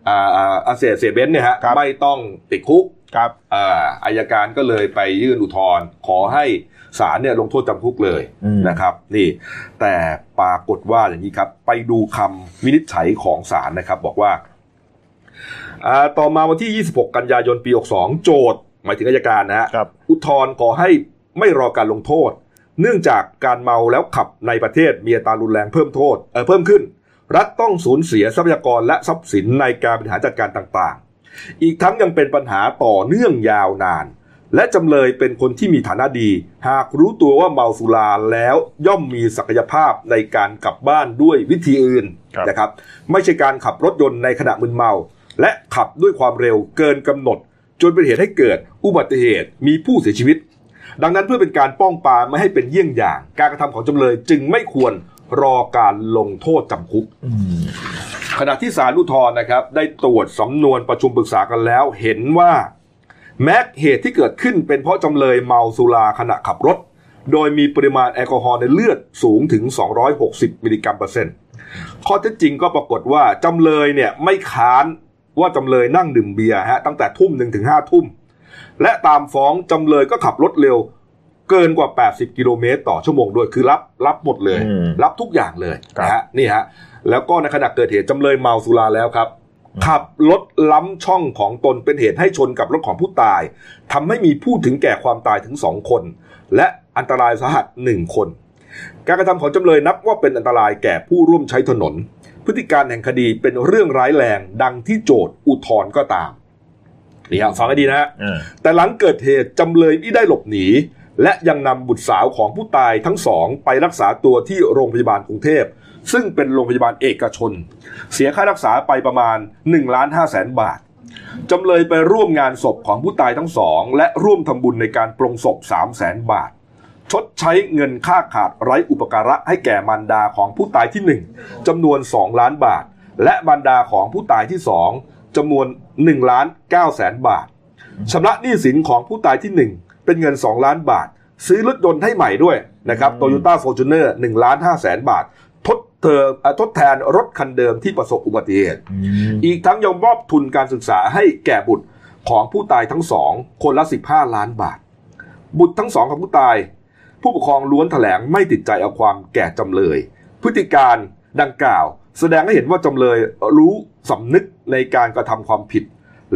อ่าอ่าอ่าเสียเสียเบนซ์เนี่ยฮะครับไม่ต้องติดคุก ครับอ่าอายการก็เลยไปยื่นอุทธรณ์ขอให้ศาลเนี่ยลงโทษจำคุกเลยอืมนะครับ นี่ แต่ปรากฏว่าอย่างนี้ครับ ไปดูคำวินิจฉัยของศาลนะครับ บอกว่าอ่าต่อมาวันที่ 26 กันยายนปี 62 โจทย์หมายถึงอายการนะฮะครับอุทธรณ์ขอให้ไม่รอการลงโทษ เนื่องจากการเมาแล้วขับในประเทศมีอัตรารุนแรงเพิ่มโทษเออเพิ่มขึ้น รัฐต้องสูญเสียทรัพยากรและทรัพย์สินในการบริหารจัดการต่างๆ อีกทั้งยังเป็นปัญหาต่อเนื่องยาวนาน และจำเลยเป็นคนที่มีฐานะดี หากรู้ตัวว่าเมาสุราแล้วย่อมมีศักยภาพในการกลับบ้านด้วยวิธีอื่นครับนะครับ ไม่ใช่การขับรถยนต์ในขณะมึนเมา และขับด้วยความเร็วเกินกำหนด จนเป็นเหตุให้เกิดอุบัติเหตุมีผู้เสียชีวิตดังนั้นเพื่อเป็นการป้องปรามไม่ให้เป็นเยี่ยงอย่าง การกระทำของจำเลยจึงไม่ควร รอการลงโทษจำคุกขณะที่ศาลอุทธรณ์นะครับ ได้ตรวจสำนวนประชุมปรึกษากันแล้ว เห็นว่าแม้เหตุที่เกิดขึ้นเป็นเพราะจำเลยเมาสุราขณะขับรถ โดยมีปริมาณแอลกอฮอล์ในเลือดสูงถึง 260 มิลลิกรัมเปอร์เซ็นต์ข้อเท็จจริงก็ปรากฏว่าจำเลยเนี่ยไม่ค้านว่าจำเลยนั่งดื่มเบียร์ฮะตั้งแต่ทุ่มหนึ่งถึงห้าทุ่ม และตามฟ้องจำเลยก็ขับรถเร็ว เกินกว่า 80 กิโลเมตรต่อชั่วโมงด้วยคือรับรับหมดเลย อืมรับทุกอย่างเลยครับ นะฮะนี่ฮะแล้วก็ในขณะเกิดเหตุจำเลยเมาสุราแล้วครับ ขับรถล้ำช่องของตนเป็นเหตุให้ชนกับรถของผู้ตายทำให้มีผู้ถึงแก่ความตายถึงสองคน และอันตรายสาหัสหนึ่งคน การกระทำของจำเลยนับว่าเป็นอันตรายแก่ผู้ร่วมใช้ถนน พฤติการแห่งคดีเป็นเรื่องร้ายแรงดังที่โจทย์อุทธรณ์ก็ตามนี่ฮะฟังให้ดีนะฮะอ่าแต่หลังเกิดเหตุจำเลยไม่ได้หลบหนี และยังนำบุตรสาวของผู้ตายทั้งสองไปรักษาตัวที่โรงพยาบาลกรุงเทพ ซึ่งเป็นโรงพยาบาลเอกชน เสียค่ารักษาไปประมาณ1ล้าน5แสนบาทจำเลยไปร่วมงานศพของผู้ตายทั้งสอง และร่วมทำบุญในการปรงศพ3แสนบาท ชดใช้เงินค่าขาดไร้อุปการะให้แก่มารดาของผู้ตายที่ 1จำนวน 2 ล้านบาท และมารดาของผู้ตายที่ 2จำนวน1ล้าน9แสนบาทชำระหนี้สินของผู้ตายที่ 1 เป็นเงิน 2 ล้านบาท ซื้อรถยนต์ให้ใหม่ด้วยนะครับโตโยต้าฟอร์จูเนอร์หนึ่งล้านห้าแสนบาท ทดเธอเอ่อทดแทนรถคันเดิมที่ประสบอุบัติเหตุ อีกทั้งยังมอบทุนการศึกษาให้แก่บุตรของผู้ตายทั้งสองคนละ 15 ล้านบาท บุตรทั้งสองของผู้ตาย ผู้ปกครองล้วนแถลงไม่ติดใจเอาความแก่จำเลย พฤติการณ์ดังกล่าว แสดงให้เห็นว่าจำเลยรู้สำนึกในการกระทำความผิด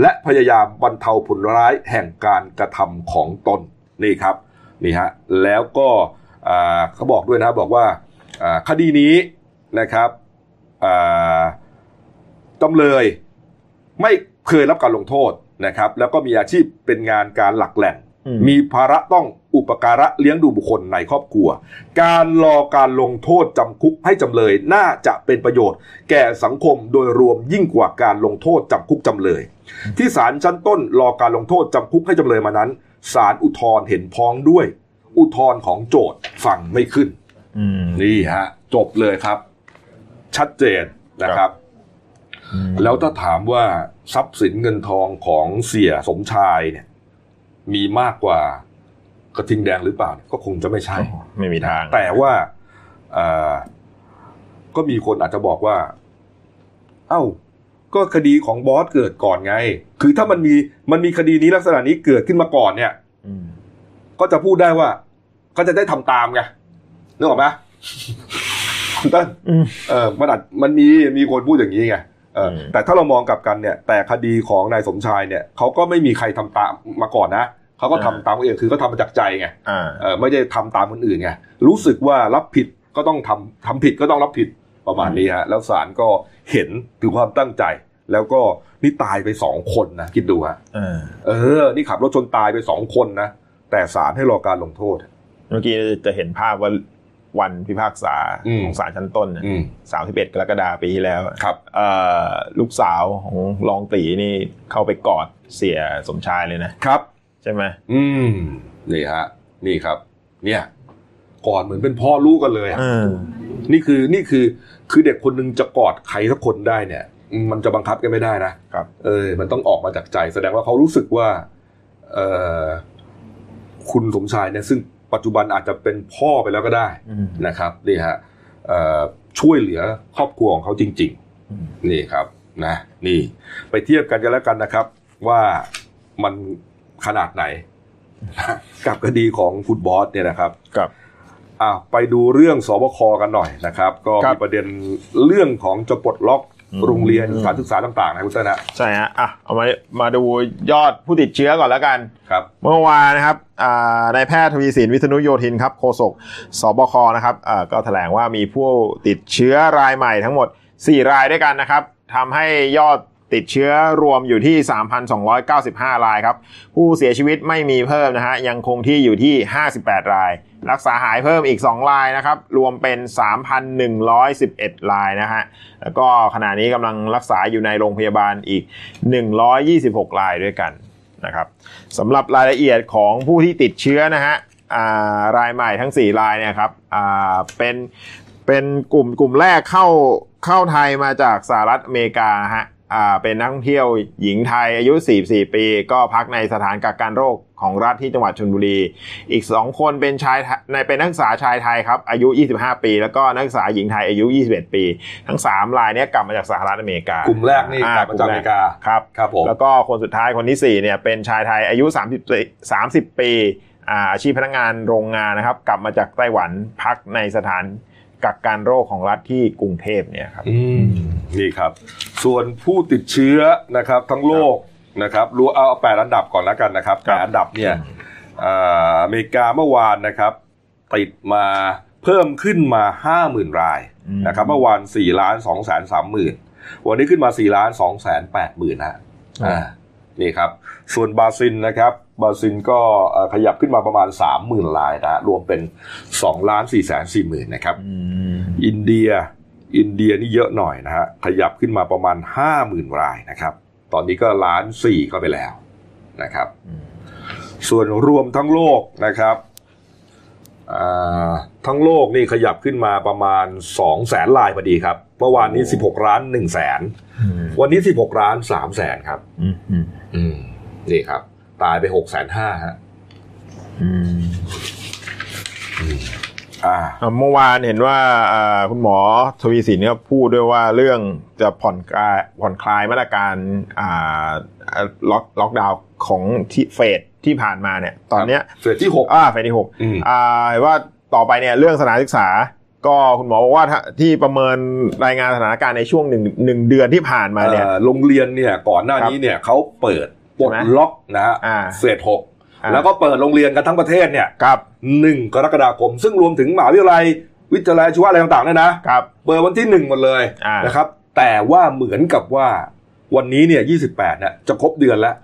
และพยายามบรรเทาผลร้ายแห่งการกระทำของตนนี่ครับนี่ฮะแล้วก็อ่าเขาบอกด้วยนะบอกว่าอ่าคดีนี้นะครับอ่าจำเลยไม่เคยรับการลงโทษนะครับ แล้วก็มีอาชีพเป็นงานการหลักแหล่งอืมมีภาระต้องอุปการะเลี้ยงดูบุคคลในครอบครัว การรอการลงโทษจำคุกให้จำเลยน่าจะเป็นประโยชน์ แก่สังคมโดยรวมยิ่งกว่าการลงโทษจำคุกจำเลย ที่ศาลชั้นต้นรอการลงโทษจำคุกให้จำเลยมานั้นศาลอุทธรณ์เห็นพ้องด้วย อุทธรณ์ของโจทย์ฟังไม่ขึ้นอืมนี่ฮะ จบเลยครับ ชัดเจนนะครับอืมแล้วถ้าถามว่าทรัพย์สินเงินทองของเสียสมชายเนี่ย มีมากกว่ากระทิงแดงหรือเปล่าเนี่ยก็คงจะไม่ใช่ ไม่มีทาง แต่ว่าเอ่อก็มีคนอาจจะบอกว่า เอ้า ก็คดีของบอสเกิดก่อนไง คือถ้ามันมีมันมีคดีนี้ลักษณะนี้เกิดขึ้นมาก่อนเนี่ยอืมก็จะพูดได้ว่า ก็จะได้ทำตามไงนึกออกไหมคุณเต้นอืมเออมันอาจมันมีมีคนพูดอย่างนี้ไงเอออมแต่ถ้าเรามองกลับกันเนี่ย แต่คดีของนายสมชายเนี่ยเขาก็ไม่มีใครทำตามมาก่อนนะเขาก็ทำตามเองคือเขาทำมาจากใจไงอ่าเออไม่ได้ทำตามคนอื่นไงรู้สึกว่ารับผิดก็ต้องทำทำผิดก็ต้องรับผิด ประมาณนี้ฮะแล้วศาลก็เห็นถึงความตั้งใจ แล้วก็นี่ตายไปสองคนนะคิดดูฮะอ่าเออ นี่ขับรถชนตายไปสองคนนะแต่ศาลให้รอการลงโทษ เมื่อกี้จะเห็นภาพว่าวันพิพากษาอืมของศาลชั้นต้นอืมสามสิบเอ็ดกรกฎาคมปีที่แล้วครับเอ่อลูกสาวของรองตีนี่เข้าไปกอดเสียสมชายเลยนะครับ ใช่ไหมอืมนี่ฮะ นี่ครับ เนี่ย กอดเหมือนเป็นพ่อลูกกันเลยอะอืมนี่คือนี่คือคือเด็กคนหนึงจะกอดใครสักคนได้เนี่ย มันจะบังคับกันไม่ได้นะครับ เออ มันต้องออกมาจากใจ แสดงว่าเขารู้สึกว่า เออคุณสมชายเนี่ยซึ่งปัจจุบันอาจจะเป็นพ่อไปแล้วก็ได้อืมนะครับนี่ฮะเอ่อช่วยเหลือครอบครัวของเขาจริงอืมๆนี่ครับนะ นี่ ไปเทียบกันกันแล้วกันนะครับ ว่ามันขนาดไหน กับคดีของคุณบอสเนี่ยนะครับ ครับ อะไปดูเรื่องสบคกันหน่อยนะครับ ก็ครัมีบประเด็นเรื่องของจะปลดล็อกอืมโรงเรียนสถานศึกษาต่างๆนะคุณเต้นนะใช่ฮะอะเอามามาดูยอดผู้ติดเชื้อก่อนแล้วกันครับเมื่อวานนะครับอ่านายแพทย์ทวีสินวิษณุโยธินครับโฆษกสบคนะครับอ่าก็แถลงว่ามีผู้ติดเชื้อรายใหม่ทั้งหมด 4 รายด้วยกันนะครับทำให้ยอด ติดเชื้อรวมอยู่ที่ 3,295 รายครับ ผู้เสียชีวิตไม่มีเพิ่มนะฮะ ยังคงที่อยู่ที่ 58 ราย รักษาหายเพิ่มอีก 2 รายนะครับ รวมเป็น 3,111 รายนะฮะ แล้วก็ขณะนี้กำลังรักษาอยู่ในโรงพยาบาลอีก 126 รายด้วยกันนะครับสำหรับรายละเอียดของผู้ที่ติดเชื้อนะฮะรายใหม่ทั้ง 4 รายเนี่ยครับเป็นเป็นกลุ่มกลุ่มแรกเข้าเข้าไทยมาจากสหรัฐอเมริกาฮะ เป็นนักท่องเที่ยวหญิงไทยอายุ 44 ปี ก็พักในสถานกักกันโรคของรัฐที่จังหวัดชลบุรี อีก 2 คนเป็นชายในเป็นนักศึกษาชายไทยครับ อายุ 25 ปี แล้วก็นักศึกษาหญิงไทยอายุ 21 ปี ทั้ง 3 รายนี้กลับมาจากสหรัฐอเมริกากลุ่มแรกนี่กลับมาจากอเมริกาครับครับผมแล้วก็คนสุดท้ายคนที่ 4 เนี่ยเป็นชายไทยอายุ 30 30 ปีอาชีพพนักงานโรงงานนะครับ กลับมาจากไต้หวันพักในสถาน กักกันโรคของรัฐที่กรุงเทพเนี่ยครับนี่ครับ ส่วนผู้ติดเชื้อนะครับ ทั้งโลกนะครับรู้เอาแปดอันดับก่อนแล้วกันนะครับแปดอันดับเนี่ยอเมริกาเมื่อวานนะครับ ติดมาเพิ่มขึ้นมาห้าหมื่นรายนะครับ เมื่อวานสี่ล้านสองแสนสามหมื่นวันนี้ขึ้นมาสี่ล้านสองแสนแปดหมื่นนะอ่านี่ครับ ส่วนบาซินนะครับบราซิลก็ขยับขึ้นมาประมาณ 30,000รายนะรวมเป็น2ล้าน4แสน4หมื่นนะครับอินเดียอินเดียนี่เยอะหน่อยนะฮะขยับขึ้นมาประมาณ 50,000 รายนะครับ ตอนนี้ก็ล้านสี่ก็ไปแล้วนะครับ ส่วนรวมทั้งโลกนะครับทั้งโลกนี่ขยับขึ้นมาประมาณ2แสนลายพอดีครับเมื่อวานนี้ 16ล้าน1แสนวันนี้ 16ล้าน3แสนครับอืมนี่ครับ ตายไปหกแสนห้าฮะเมื่อวานเห็นว่าคุณหมอทวีสินเนี่ยพูดด้วยว่าเรื่องจะผ่อนคลายผ่อนคลายมาตรการล็อกล็อกดาวน์ของที่เฟสที่ผ่านมาเนี่ย ตอนเนี้ยเฟสที่หกอ่าเฟสที่หกอ่าว่าต่อไปเนี่ยเรื่องสถานศึกษา ก็คุณหมอบอกว่าที่ประเมินรายงานสถานการณ์ในช่วงหนึ่งหนึ่งเดือนที่ผ่านมาเนี่ยโรงเรียนเนี่ยก่อนหน้านี้เนี่ยเขาเปิด ปลดล็อกนะฮะเฟสหกแล้วก็เปิดโรงเรียนกันทั้งประเทศเนี่ยครับหนึ่งกรกฎาคม ซึ่งรวมถึงมหาวิทยาลัย วิทยาลัยชีวะอะไรต่างๆเนี่ยนะครับเปิดวันที่หนึ่งหมดเลยนะครับ แต่ว่าเหมือนกับว่าวันนี้เนี่ยยี่สิบแปดเนี่ย จะครบเดือนแล้ว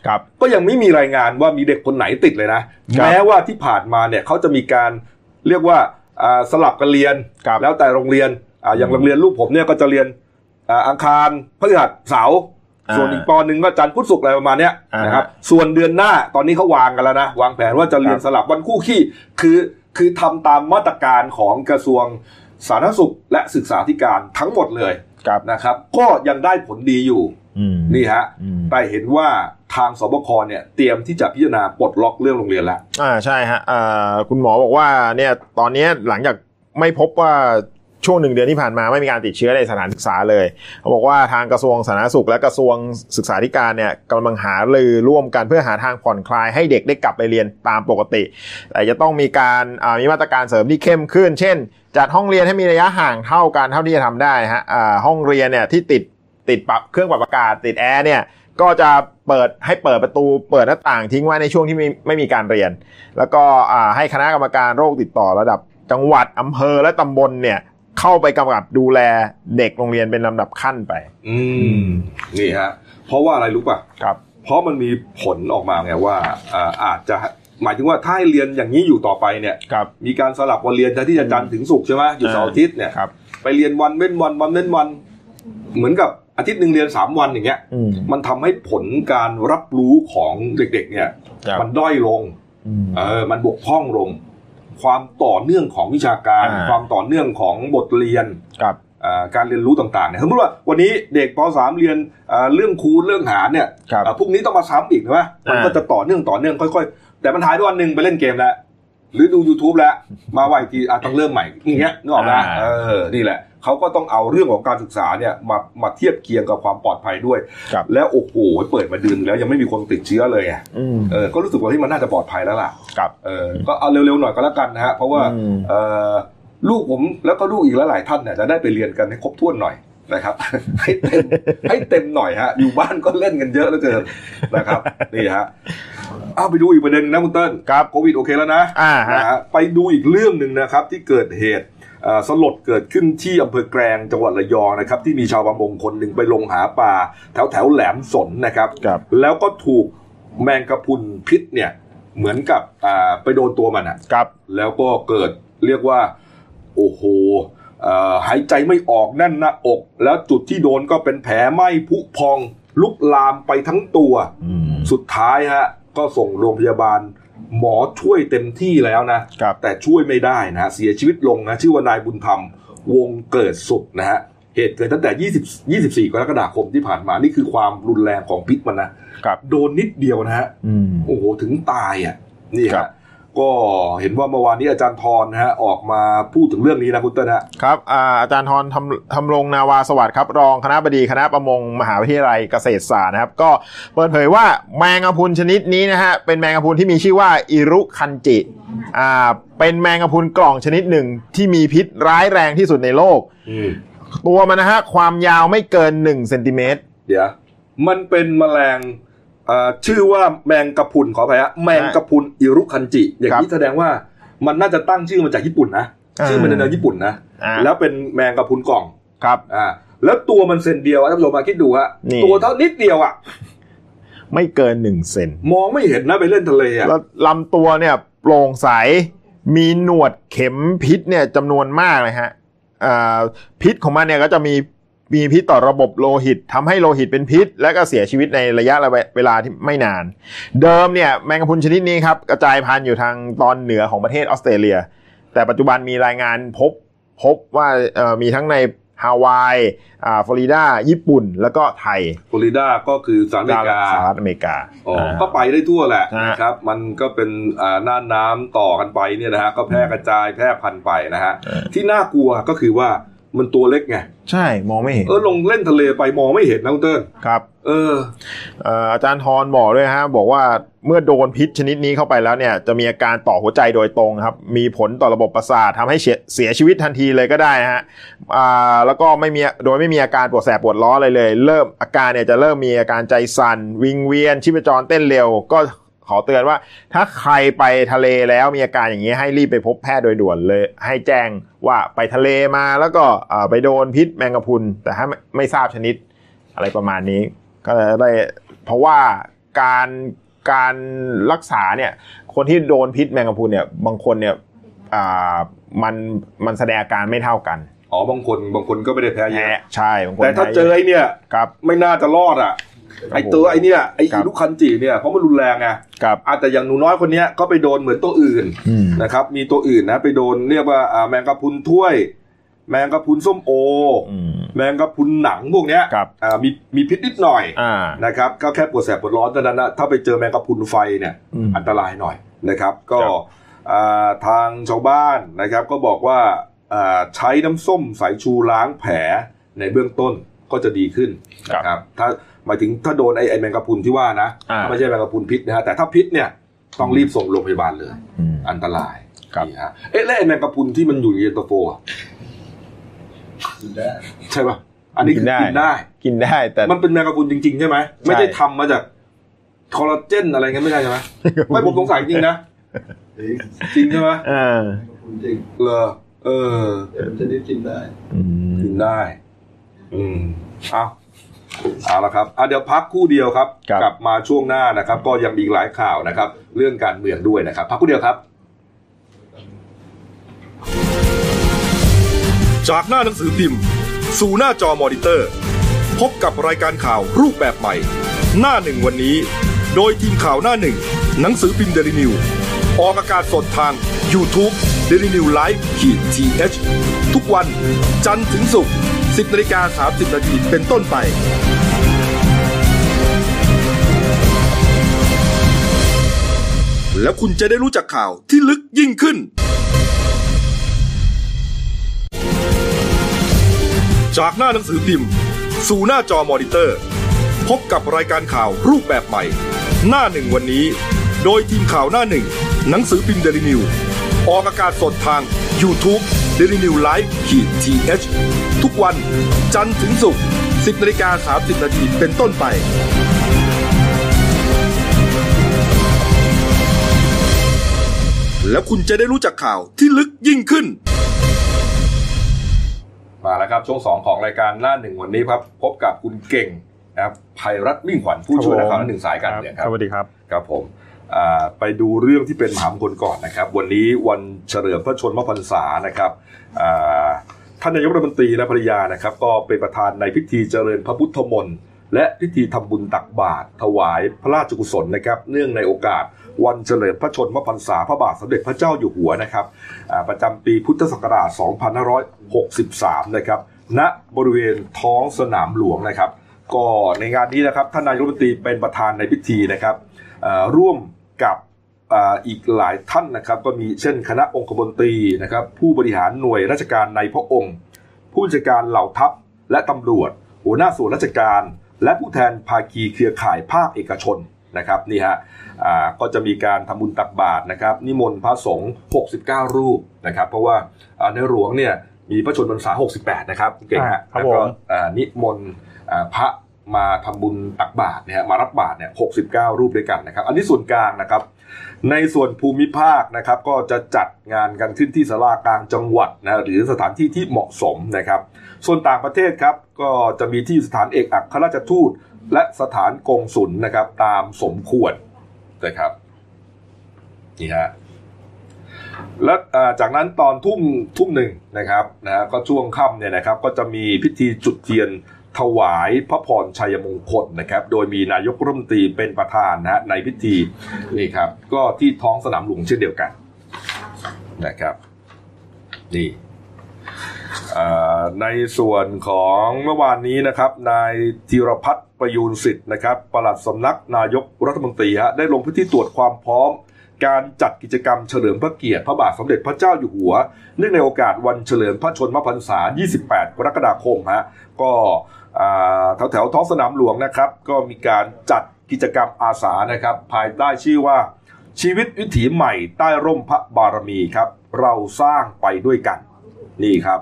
ก็ยังไม่มีรายงานว่ามีเด็กคนไหนติดเลยนะ แม้ว่าที่ผ่านมาเนี่ยเขาจะมีการเรียกว่าสลับกันเรียน แล้วแต่โรงเรียน อย่างโรงเรียนลูกผมเนี่ยก็จะเรียนอังคารพฤหัสเสาร์ ส่วนอีกปอหนึ่งก็จันทร์พุธศุกร์อะไรประมาณนี้นะครับส่วนเดือนหน้าตอนนี้เขาวางกันแล้วนะวางแผนว่าจะเรียนสลับวันคู่ขี้คือคือทำตามมาตรการของกระทรวงสาธารณสุขและศึกษาธิการทั้งหมดเลยนะครับ ก็ยังได้ผลดีอยู่นี่ฮะแต่เห็นว่าทางสบคเนี่ยเตรียมที่จะพิจารณาปลดล็อกเรื่องโรงเรียนแล้วอ่าใช่ฮะอ่าคุณหมอบอกว่าเนี่ยตอนนี้หลังจากไม่พบว่า ช่วงหนึ่งเดือนที่ผ่านมาไม่มีการติดเชื้อในสถานศึกษาเลยเขาบอกว่าทางกระทรวงสาธารณสุขและกระทรวงศึกษาธิการเนี่ยกำลังหาลือร่วมกันเพื่อหาทางผ่อนคลายให้เด็กได้กลับไปเรียนตามปกติ แต่จะต้องมีการมีมาตรการเสริมที่เข้มขึ้น เช่น จัดห้องเรียนให้มีระยะห่างเท่ากันเท่าที่จะทำได้ฮะห้องเรียนเนี่ยที่ติดติดปรับเครื่องปรับอากาศติดแอร์เนี่ยก็จะเปิดให้เปิดประตูเปิดหน้าต่างทิ้งไว้ในช่วงที่ไม่ไม่มีการเรียน แล้วก็ให้คณะกรรมการโรคติดต่อระดับจังหวัดอำเภอและตำบลเนี่ย เข้าไปกำกับดูแลเด็กโรงเรียนเป็นลำดับขั้นไป อืมนี่ฮะเพราะว่าอะไรรู้ป่ะครับ เพราะมันมีผลออกมาไงว่าอาจจะหมายถึงว่าถ้าให้เรียนอย่างนี้อยู่ต่อไปเนี่ยมีการสลับวันเรียนที่จะจันทร์ถึงศุกร์ใช่ไหมอยู่เสาร์อาทิตย์เนี่ยไปเรียนวันเว้นวันวันเว้นวัน เหมือนกับอาทิตย์หนึ่งเรียนสามวันอย่างเงี้ยมันทำให้ผลการรับรู้ของเด็กๆ เนี่ยมันด้อยลงเออ มันบกพร่องลง ความต่อเนื่องของวิชาการ ความต่อเนื่องของบทเรียนการเรียนรู้ต่างๆเนี่ยสมมติว่าวันนี้เด็กป .3 เรียนเรื่องคูณเรื่องหารเนี่ยพรุ่งนี้ต้องมาซ้ำอีกนะมันก็จะต่อเนื่องต่อเนื่องค่อยๆ แต่มันท้ายด้วยวันหนึ่งไปเล่นเกมแล้วหรือดู YouTube แล้ว มาไหวทีต้องเริ่มใหม่อย่างเงี้ยนึกออกไหมเออนี่แหละ เขาก็ต้องเอาเรื่องของการศึกษาเนี่ยมามาเทียบเคียงกับความปลอดภัยด้วยแล้วโอ้โหเปิดมาเดือนแล้วยังไม่มีคนติดเชื้อเลยอะเออก็รู้สึกว่าที่มันน่าจะปลอดภัยแล้วล่ะ ครับ เออก็เอาเร็วๆหน่อยก็แล้วกันนะฮะ เพราะว่าเออลูกผมแล้วก็ลูกอีกหลายๆท่านเนี่ยจะได้ไปเรียนกันให้ครบถ้วนหน่อยนะครับ ให้เต็มให้เต็มหน่อยฮะ อยู่บ้านก็เล่นกันเยอะแล้วเกินนะครับนี่ฮะเอาไปดูอีกประเด็นนะคุณเติ้ลครับโควิดโอเคแล้วนะอ่าฮะไปดูอีกเรื่องหนึ่งนะครับที่เกิดเหตุเอ่อ สลดเกิดขึ้นที่อำเภอแกลงจังหวัดระยองนะครับที่มีชาวประมงคนหนึ่งไปลงหาปลาแถวแถวๆแหลมสนนะครับครับ แล้วก็ถูกแมงกะพรุนพิษเนี่ยเหมือนกับอ่าไปโดนตัวมันอะครับแล้วก็เกิดเรียกว่า โอ้โหเอ่อหายใจไม่ออกแน่นหน้าอก แล้วจุดที่โดนก็เป็นแผลไหม้ผุพองลุกลามไปทั้งตัวอืมสุดท้ายฮะก็ส่งโรงพยาบาล หมอช่วยเต็มที่แล้วนะครับแต่ช่วยไม่ได้นะฮะเสียชีวิตลงนะชื่อว่านายบุญธรรม วงเกิดสุขนะฮะเหตุเกิดตั้งแต่ 20 24 กรกฎาคมที่ผ่านมา นี่คือความรุนแรงของพิษมันนะครับโดนนิดเดียวนะฮะอืมโอ้โห ถึงตายอะ นี่ครัฮะบ ก็เห็นว่าเมื่อวานนี้อาจารย์ทรนะฮะออกมาพูดถึงเรื่องนี้นะคุณเต้นฮะครับอ่าอาจารย์ทรทำทำรงนาวาสวัสดิ์ครับ รองคณะบดีคณะประมงมหาวิทยาลัยเกษตรศาสตร์นะครับ ก็เปิดเผยว่าแมงกะพรุนชนิดนี้นะฮะเป็นแมงกะพรุนที่มีชื่อว่าอิรุคันจิอ่าเป็นแมงกะพรุนกล่องชนิดหนึ่งที่มีพิษร้ายแรงที่สุดในโลกอืมตัวมันนะฮะความยาวไม่เกิน1เซนติเมตรเดี๋ยวมันเป็นแมลงอ่า ชื่อว่าแมงกะพรุนขออภัยฮะแมงกะพรุนอิรุคันจิ อย่างนี้แสดงว่ามันน่าจะตั้งชื่อมาจากญี่ปุ่นนะอ่าชื่อมันในแนวญี่ปุ่นนะอ่าแล้วเป็นแมงกะพรุนกล่องครับอ่าแล้วตัวมันเซนเดียวอะท่านผู้ชมมาคิดดูฮะนี่ตัวเท่านิดเดียวอะไม่เกิน1เซนมองไม่เห็นนะไปเล่นทะเลอะแล้วลำตัวเนี่ยโปร่งใสมีหนวดเข็มพิษเนี่ยจำนวนมากเลยฮะอ่าพิษของมันเนี่ยก็จะมี มีพิษต่อระบบโลหิตทำให้โลหิตเป็นพิษ และก็เสียชีวิตในระยะเวลาที่ไม่นาน เดิมเนี่ยแมงกะพรุนชนิดนี้ครับกระจายพันธุ์อยู่ทางตอนเหนือของประเทศออสเตรเลีย แต่ปัจจุบันมีรายงานพบพบว่าเอ่อมีทั้งในฮาวายอ่าฟลอริดา ญี่ปุ่น แล้วก็ไทย ฟลอริดาก็คือสหรัฐอเมริกา สหรัฐอเมริกา อ๋ออ่าก็ไปได้ทั่วแหละฮะนะครับ มันก็เป็นอ่าน่านน้ำต่อกันไปเนี่ยนะฮะ ก็แพร่กระจายแพร่พันธุ์ไปนะฮะ ที่น่ากลัวก็คือว่า มันตัวเล็กไง ใช่มองไม่เห็น เออลงเล่นทะเลไปมองไม่เห็นนะคุณเติ้ลครับ เออเอ่ออาจารย์ทรบอกด้วยฮะ บอกว่าเมื่อโดนพิษชนิดนี้เข้าไปแล้วเนี่ย จะมีอาการต่อหัวใจโดยตรงครับ มีผลต่อระบบประสาททำให้เสียเสียชีวิตทันทีเลยก็ได้นะฮะอ่าแล้วก็ไม่มีโดยไม่มีอาการปวดแสบปวดร้อนอะไรเลย เริ่มอาการเนี่ยจะเริ่มมีอาการใจสั่นวิงเวียนชีพจรเต้นเร็ว ก็ ขอเตือนว่า ถ้าใครไปทะเลแล้วมีอาการอย่างนี้ให้รีบไปพบแพทย์โดยด่วนเลย ให้แจ้งว่าไปทะเลมาแล้วก็อ่าไปโดนพิษแมงกะพรุน แต่ถ้าไม่ไม่ทราบชนิดอะไรประมาณนี้ ก็ได้เพราะว่าการการรักษาเนี่ยคนที่โดนพิษแมงกะพรุนเนี่ยบางคนเนี่ยอ่ามันมันแสดงอาการไม่เท่ากันอ๋อบางคนบางคนก็ไม่ได้แพ้เยแพ้อะใช่บางคนแต่ถ้าเจอไอ้เนี่ยครับไม่น่าจะรอดอะ ไอ้ตัวไอ้เนี่ยไอ้ครัอีบลูกคันจิเนี่ยเพราะมันรุนแรงไงครับอาแต่อย่างหนูน้อยคนเนี้ยก็ไปโดนเหมือนตัวอื่นอืมนะครับ มีตัวอื่นนะ ไปโดนเรียกว่าอ่าแมงกะพรุนถ้วย แมงกะพรุนส้มโออืมแมงกะพรุนหนังพวกเนี้ยครับอ่ามีมีพิษนิดหน่อยอ่านะครับก็แค่ปวดแสบปวดร้อนเท่านั้นนะถ้าไปเจอแมงกะพรุนไฟเนี่ยอืมอันตรายหน่อยนะครับ ก็ครับอ่าทางชาวบ้านนะครับ ก็บอกว่าอ่าใช้น้ำส้มสายชูล้างแผลในเบื้องต้น ก็จะดีขึ้นนะครับถ้าหมายถึงถ้าโดนไอ้ไอ้แมงกะพรุนที่ว่านะอ่าถ้าไม่ใช่แมงกะพรุนพิษนะฮะแต่ถ้าพิษเนี่ยต้องรีบส่งโรงพยาบาลเลยอืมอันตรายครับนี่ฮะเอ๊ะแล้วไอ้แมงกะพรุนที่มันอยู่ในเย็นตาโฟอะใช่ป่ะอันนี้คือกินได้ กินได้ แต่มันเป็นแมงกะพรุนจริงๆใช่ไหมไม่ได้ทำมาจากคอลลาเจนอะไรเงี้ยไม่ใช่ใช่ไหมไม่ผมสงสัยจริงนะจริงใช่ไหมเออจริงเลอเออแต่มันชนิดกินได้อืมกินได้ อืมเอาเอาละครับอะเดี๋ยวพักครู่เดียวครับ ครับ กลับมาช่วงหน้านะครับ ก็ยังมีอีกหลายข่าวนะครับ เรื่องการเมืองด้วยนะครับ พักครู่เดียวครับ จากหน้าหนังสือพิมพ์ สู่หน้าจอมอนิเตอร์ พบกับรายการข่าวรูปแบบใหม่ หน้าหนึ่งวันนี้ โดยทีมข่าวหน้าหนึ่ง หนังสือพิมพ์เดลิวิวออกอากาศสดทาง YouTube d e l i n e w l i v e ขีดทีเทุกวัน จันทร์ถึงศุกร์ 10นาฬิกา30นาทีเป็นต้นไปแล้วคุณจะได้รู้จักข่าวที่ลึกยิ่งขึ้น จากหน้าหนังสือพิมพ์ สู่หน้าจอมอนิเตอร์ พบกับรายการข่าวรูปแบบใหม่ หน้าหนึ่งวันนี้ โดยทีมข่าวหน้าหนึ่ง หนังสือพิมพ์เดลิวิวออกอากาศสดทาง YouTube d e l i n e w l i v e ขีดทีเทุกวัน จันทร์ถึงศุกร์ 10นาฬิกา30นาทีเป็นต้นไป แล้วคุณจะได้รู้จักข่าวที่ลึกยิ่งขึ้น มาแล้วครับช่วงสองของรายการหน้าหนึ่งวันนี้ครับ พบกับคุณเก่งนะครับภัยรัตน์มิ่งขวัญผู้ช่วยนักข่าวหน้าหนึ่งสายการเมืองครับสวัสดีครับครับผมอ่าไปดูเรื่องที่เป็นมหามงคลก่อนนะครับ วันนี้วันเฉลิมพระชนมพรรษานะครับอ่า ท่านนายกรัฐมนตรีและภรรยานะครับ ก็เป็นประธานในพิธีเจริญพระพุทธมนต์และพิธีทำบุญตักบาตรถวายพระราชกุศลนะครับ เนื่องในโอกาสวันเฉลิมพระชนมพรรษาพระบาทสมเด็จพระเจ้าอยู่หัวนะครับ ประจำปีพุทธศักราช 2563 นะครับณบริเวณท้องสนามหลวงนะครับ ก็ในงานนี้นะครับท่านนายกรัฐมนตรีเป็นประธานในพิธีนะครับร่วมกับ อ่าอีกหลายท่านนะครับ ก็มีเช่นคณะองคมนตรีนะครับ ผู้บริหารหน่วยราชการในพระองค์ ผู้จัดการเหล่าทัพและตำรวจ หัวหน้าส่วนราชการ และผู้แทนภาคีเครือข่ายภาคเอกชนนะครับนี่ฮะอ่าก็จะมีการทำบุญตักบาตรนะครับ นิมนต์พระสงฆ์69 รูปนะครับ เพราะว่าอ่าในหลวงเนี่ยมีพระชนมพรรษา 68 นะครับคุณเก่งฮะอ่าครับแล้วก็ผมอ่านิมนต์อ่าพระมาทำบุญตักบาตรเนี่ยมารับบาตรเนี่ย69 รูปด้วยกันนะครับ อันนี้ส่วนกลางนะครับ ในส่วนภูมิภาคนะครับก็จะจัดงานกันขึ้นที่สารากลางจังหวัดนะหรือสถานที่ที่เหมาะสมนะครับ ส่วนต่างประเทศครับก็จะมีที่สถานเอกอัครราชทูต และสถานกงสุลนะครับตามสมควรนะครับนี่ฮะและจากนั้นตอนทุ่มทุ่มหนึ่งนะครับนะฮะก็ช่วงค่ำเนี่ยนะครับ ก็จะมีพิธีจุดเทียน ถวายพระพรชัยมงคลนะครับ โดยมีนายกรัฐมนตรีเป็นประธานนะฮะในพิธีนี่ครับ ก็ที่ท้องสนามหลวงเช่นเดียวกันนะครับ นี่ในส่วนของเมื่อวานนี้นะครับนายธีรพัฒน์ประยูนสิทธิ์นะครับปลัดสำนักนายกรัฐมนตรีฮะได้ลงพื้นที่ตรวจความพร้อม การจัดกิจกรรมเฉลิมพระเกียรติพระบาทสมเด็จพระเจ้าอยู่หัว เนื่องในโอกาสวันเฉลิมพระชนมพรรษา 28 กรกฎาคมฮะก็ แถวแถวท้องสนามหลวงนะครับ ก็มีการจัดกิจกรรมอาสานะครับ ภายใต้ชื่อว่าชีวิตวิถีใหม่ใต้ร่มพระบารมีครับ เราสร้างไปด้วยกัน นี่ครับ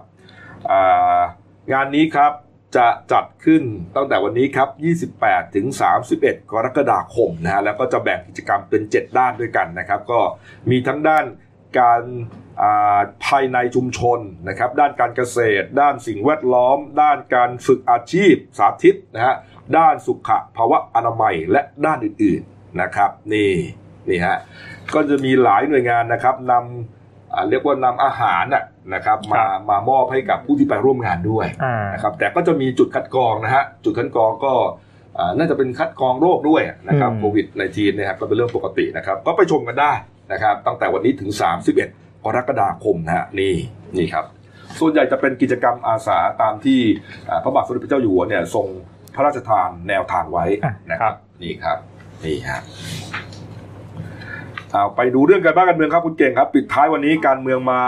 งานนี้ครับจะจัดขึ้นตั้งแต่วันนี้ครับ 28 ถึง 31 กรกฎาคมนะฮะแล้วก็จะแบ่งกิจกรรมเป็น 7 ด้านด้วยกันนะครับ ก็มีทั้งด้านการ ภายในชุมชนนะครับ ด้านการเกษตร ด้านสิ่งแวดล้อม ด้านการฝึกอาชีพสาธิตนะฮะด้านสุขภาวะอนามัยและด้านอื่นๆนะครับ นี่นี่ฮะก็จะมีหลายหน่วยงานนะครับนำอ่าเรียกว่านำอาหารน่ะนะครับมามามอบให้กับผู้ที่ไปร่วมงานด้วยอ่านะครับ แต่ก็จะมีจุดคัดกรองนะฮะจุดคัดกรองก็อ่าน่าจะเป็นคัดกรองโรคด้วยนะครับอืมโควิดในทีนะครับก็เป็นเรื่องปกตินะครับ ก็ไปชมกันได้นะครับ ตั้งแต่วันนี้ถึง 31 กรกฎาคมนะฮะนี่นี่ครับ ส่วนใหญ่จะเป็นกิจกรรมอาสาตามที่อ่าพระบาทสมเด็จพระเจ้าอยู่หัวเนี่ยทรงพระราชทานแนวทางไว้อะนะครับ นี่ครับนี่ฮะเอาไปดูเรื่องการบ้านการเมืองครับคุณเก่งครับ ปิดท้ายวันนี้การเมืองมา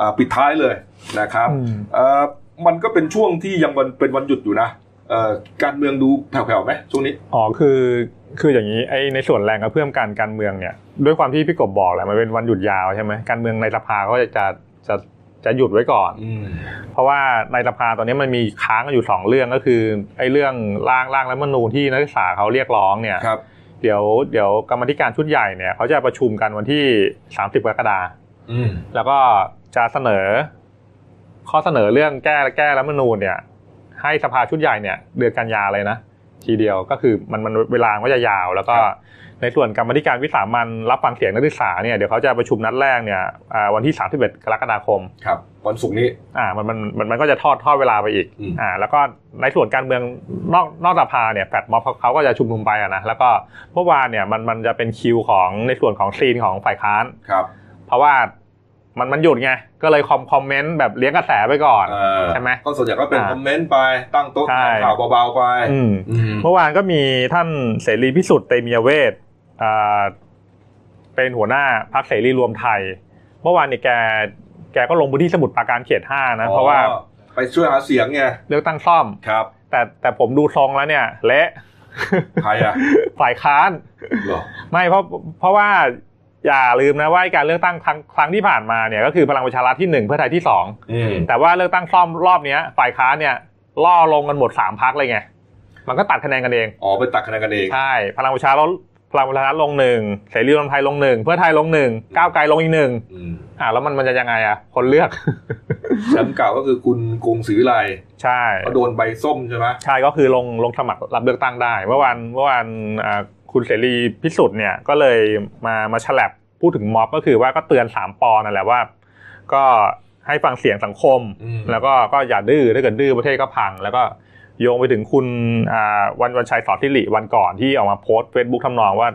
อ่าปิดท้ายเลยนะครับอืมเอ่อมันก็เป็นช่วงที่ยังวันเป็นวันหยุดอยู่นะเอ่อการเมืองดูแผ่วๆไหมช่วงนี้อ๋อคือ คืออย่างนี้ไอ้ในส่วนแรงกระเพื่อมการการเมืองเนี่ย ด้วยความที่พี่กบบอกแหละมันเป็นวันหยุดยาวใช่ไหมการเมืองในสภาก็จะจะจะจะหยุดไว้ก่อนอืมเพราะว่าในสภาตอนนี้มันมีค้างกันอยู่สองเรื่องก็คือไอ้เรื่องร่างร่างรัฐธรรมนูญที่นักศึกษาเขาเรียกร้องเนี่ยครับเดี๋ยวเดี๋ยวกรรมธิการชุดใหญ่เนี่ยเขาจะประชุมกันวันที่ 30กรกฎาคมอืมแล้วก็จะเสนอ ข้อเสนอเรื่องแก้แก้รัฐธรรมนูญเนี่ย ให้สภาชุดใหญ่เนี่ย เดือนกันยาเลยนะ ทีเดียวก็คือมันมันเวลาก็จะยาว แล้วก็ในส่วนกรรมธิการวิสามันรับฟังเสียงนักศึกษาเนี่ยเดี๋ยวเขาจะประชุมนัดแรกเนี่ยอ่าวันที่ 31 กรกฎาคมครับวันศุกร์นี้อ่ามันมันมันมันก็จะทอดทอดเวลาไปอีกอืมอ่าแล้วก็ในส่วนการเมืองนอกนอกสภาเนี่ยแฟดม็อบเขาเขาก็จะชุมนุมไปอะนะแล้วก็เมื่อวานเนี่ยมันมันจะเป็นคิวของในส่วนของซีนของฝ่ายค้านครับ เพราะว่า มันมันหยุดไง ก็เลยคอมคอมเมนต์แบบเลี้ยงกระแสไปก่อนเออใช่ไหมก็ส่วนใหญ่ก็เป็นอ่าคอมเมนต์ไปตั้งโต๊ะใช่แถลงข่าวเบาๆไปอืมอืมเมื่อวานก็มีท่านเสรีพิสุทธิ์เตมียเวทอ่าเป็นหัวหน้าพรรคเสรีรวมไทย เมื่อวานเนี่ยแกแกก็ลงพื้นที่สมุทรปราการเขตห้านะ เพราะว่าอ๋อไปช่วยหาเสียงไงเลือกตั้งซ่อมครับ แต่แต่ผมดูทรงแล้วเนี่ยเละใครอะฝ่ายค้านเหรอไม่เพราะเพราะว่า อย่าลืมนะว่าการเลือกตั้งครั้งครั้งที่ผ่านมาเนี่ยก็คือพลังประชารัฐที่หนึ่งเพื่อไทยที่สองอืมแต่ว่าเลือกตั้งซ่อมรอบเนี้ย ฝ่ายค้านเนี่ยล่อลงกันหมดสามพักเลยไงมันก็ตัดคะแนนกันเองอ๋อไปตัดคะแนนกันเองใช่พลังประชารัฐพลังประชารัฐลงหนึ่งเสรีรวมไทยลงหนึ่งเพื่อไทยลงหนึ่งก้าวไกลลงอีกหนึ่งอืมอ่าแล้วมันมันจะยังไงอะ คนเลือกแชมป์เก่าก็คือคุณกรุงศรีวิไลใช่เขาโดนใบส้มใช่ไหมใช่ก็คือลงลงสมัครรับเลือกตั้งได้ เมื่อวานเมื่อวานอ่า คุณเสรีพิสุทธิ์เนี่ยก็เลยมามาฉลับพูดถึงม็อบก็คือว่าก็เตือนสามปอนั่นแหละว่า ก็ให้ฟังเสียงสังคมอืมแล้วก็ก็อย่าดื้อถ้าเกิดดื้อประเทศก็พัง แล้วก็โยงไปถึงคุณอ่าวันวันชัยสอนทิริวันก่อนที่ออกมาโพสต์เฟซบุ๊กทำนองว่า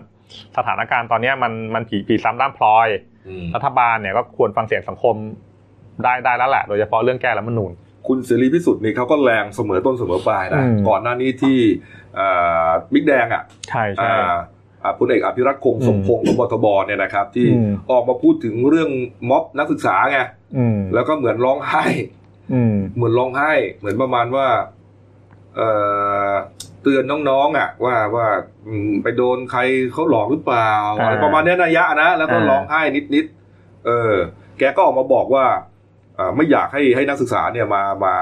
สถานการณ์ตอนเนี้ยมันมันผีผีซ้ำด้ามพลอยอืมรัฐบาลเนี่ยก็ควรฟังเสียงสังคมได้ได้แล้วแหละ โดยเฉพาะเรื่องแก้รัฐธรรมนูญ คุณเสรีพิสุทธิ์นี่เขาก็แรงเสมอต้นเสมอปลายนะอืมก่อนหน้านี้ที่เอ่อบิ๊กแดงอะใช่ใช่อ่าอ่าพลเอกอภิรักษ์คงสมพงศ์ของบทบเนี่ยนะครับ ที่อืมออกมาพูดถึงเรื่องม็อบนักศึกษาไงอืมแล้วก็เหมือนร้องไห้อืมเหมือนร้องไห้ เหมือนประมาณว่าเอ่อเตือนน้องๆอะ ว่าว่าอืมไปโดนใครเขาหลอกหรือเปล่าอ่าอะไรประมาณเนี้ยนัยยะนะแล้วก็อ่าร้องไห้นิดๆเออ แกก็ออกมาบอกว่าเอ่อ ไม่อยากให้ให้นักศึกษาเนี่ยมามา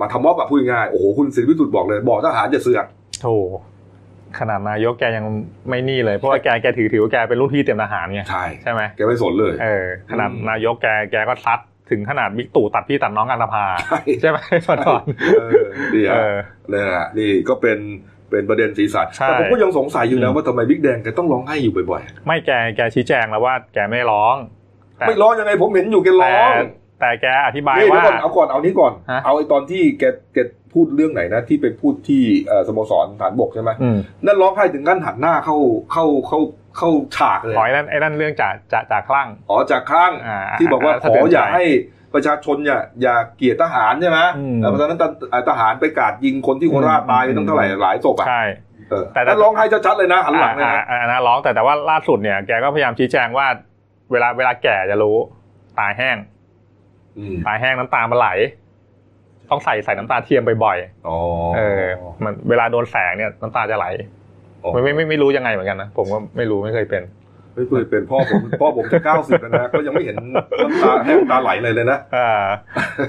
มาทำม็อบแบบพูดง่ายๆโอ้โหคุณศิริพิสุทธิ์บอกเลย บอกทหารจะเสือกโถขนาดนายกแกยังไม่นี่เลย เพราะว่าแกแกถือถือว่าแกเป็นรุ่นพี่เตรียมทหารไงใช่ใช่ไหมแกไม่สนเลยเออขนาดอืมนายกแกแกก็ซัดถึงขนาดบิ๊กตู่ตัดพี่ตัดน้องกันตภาใช่ใช่ไหมมาก่อนเออนี่เอฮะอนี่ฮะนี่ก็เป็นเป็นประเด็นสีสันใช่แต่ผมก็ยังสงสัยอยู่นะอืมว่าทำไมบิ๊กแดงแกต้องร้องไห้อยู่บ่อยไม่แกแกชี้แจงแล้วว่าแกไม่ร้องแต่ๆไม่ร้องยังไงผมเห็นอยู่แกร้แต่อง แต่แกอธิบายนี่เดี๋ยวว่าก่อนเอาก่อนเอานี้ก่อนฮะเอาไอ้ตอนที่แกแกพูดเรื่องไหนนะ ที่ไปพูดที่เอ่อสโมสรฐานบกใช่ไหมอืมนั่นร้องไห้ถึงขั้นหันหน้าเข้าเข้าเข้าเข้าฉากเลยขอไอ้นั่นไอ้นั่นเรื่องจ่าจ่าจ่าคลั่งอ๋อจากครั้งอ่าที่บอกว่าอ่าขอสะเทือนใจอย่าให้ประชาชนอย่าอย่าเกลียดทหารใช่ไหมอืมแล้วตอนนั้นทหารไปกราดยิงคนที่โคราชอืมตายไปตั้งเท่าไหร่หลายศพอะใช่เออแต่แต่ร้องไห้ชัดๆเลยนะหันหลังเลยอ่านะอ่าอ่านะร้องแต่แต่ว่าล่าสุดเนี่ยแกก็พยายามชี้แจงว่า เวลาเวลาแก่จะรู้ตายแห้งอืม ตายแห้งน้ำตามันไหล ต้องใส่ใส่น้ำตาเทียมบ่อยอ๋อๆเออ มันเวลาโดนแสงเนี่ยน้ำตาจะไหลอ๋อไม่ไม่ไม่ไม่รู้ยังไงเหมือนกันนะผมก็ไม่รู้ไม่เคยเป็นไม่เคยเป็นพ่อผมพ่อผมจะเก้าสิบแล้วนะก็ยังไม่เห็นน้ำตาแห้งน้ำตาไหลเลยเลยนะอ่า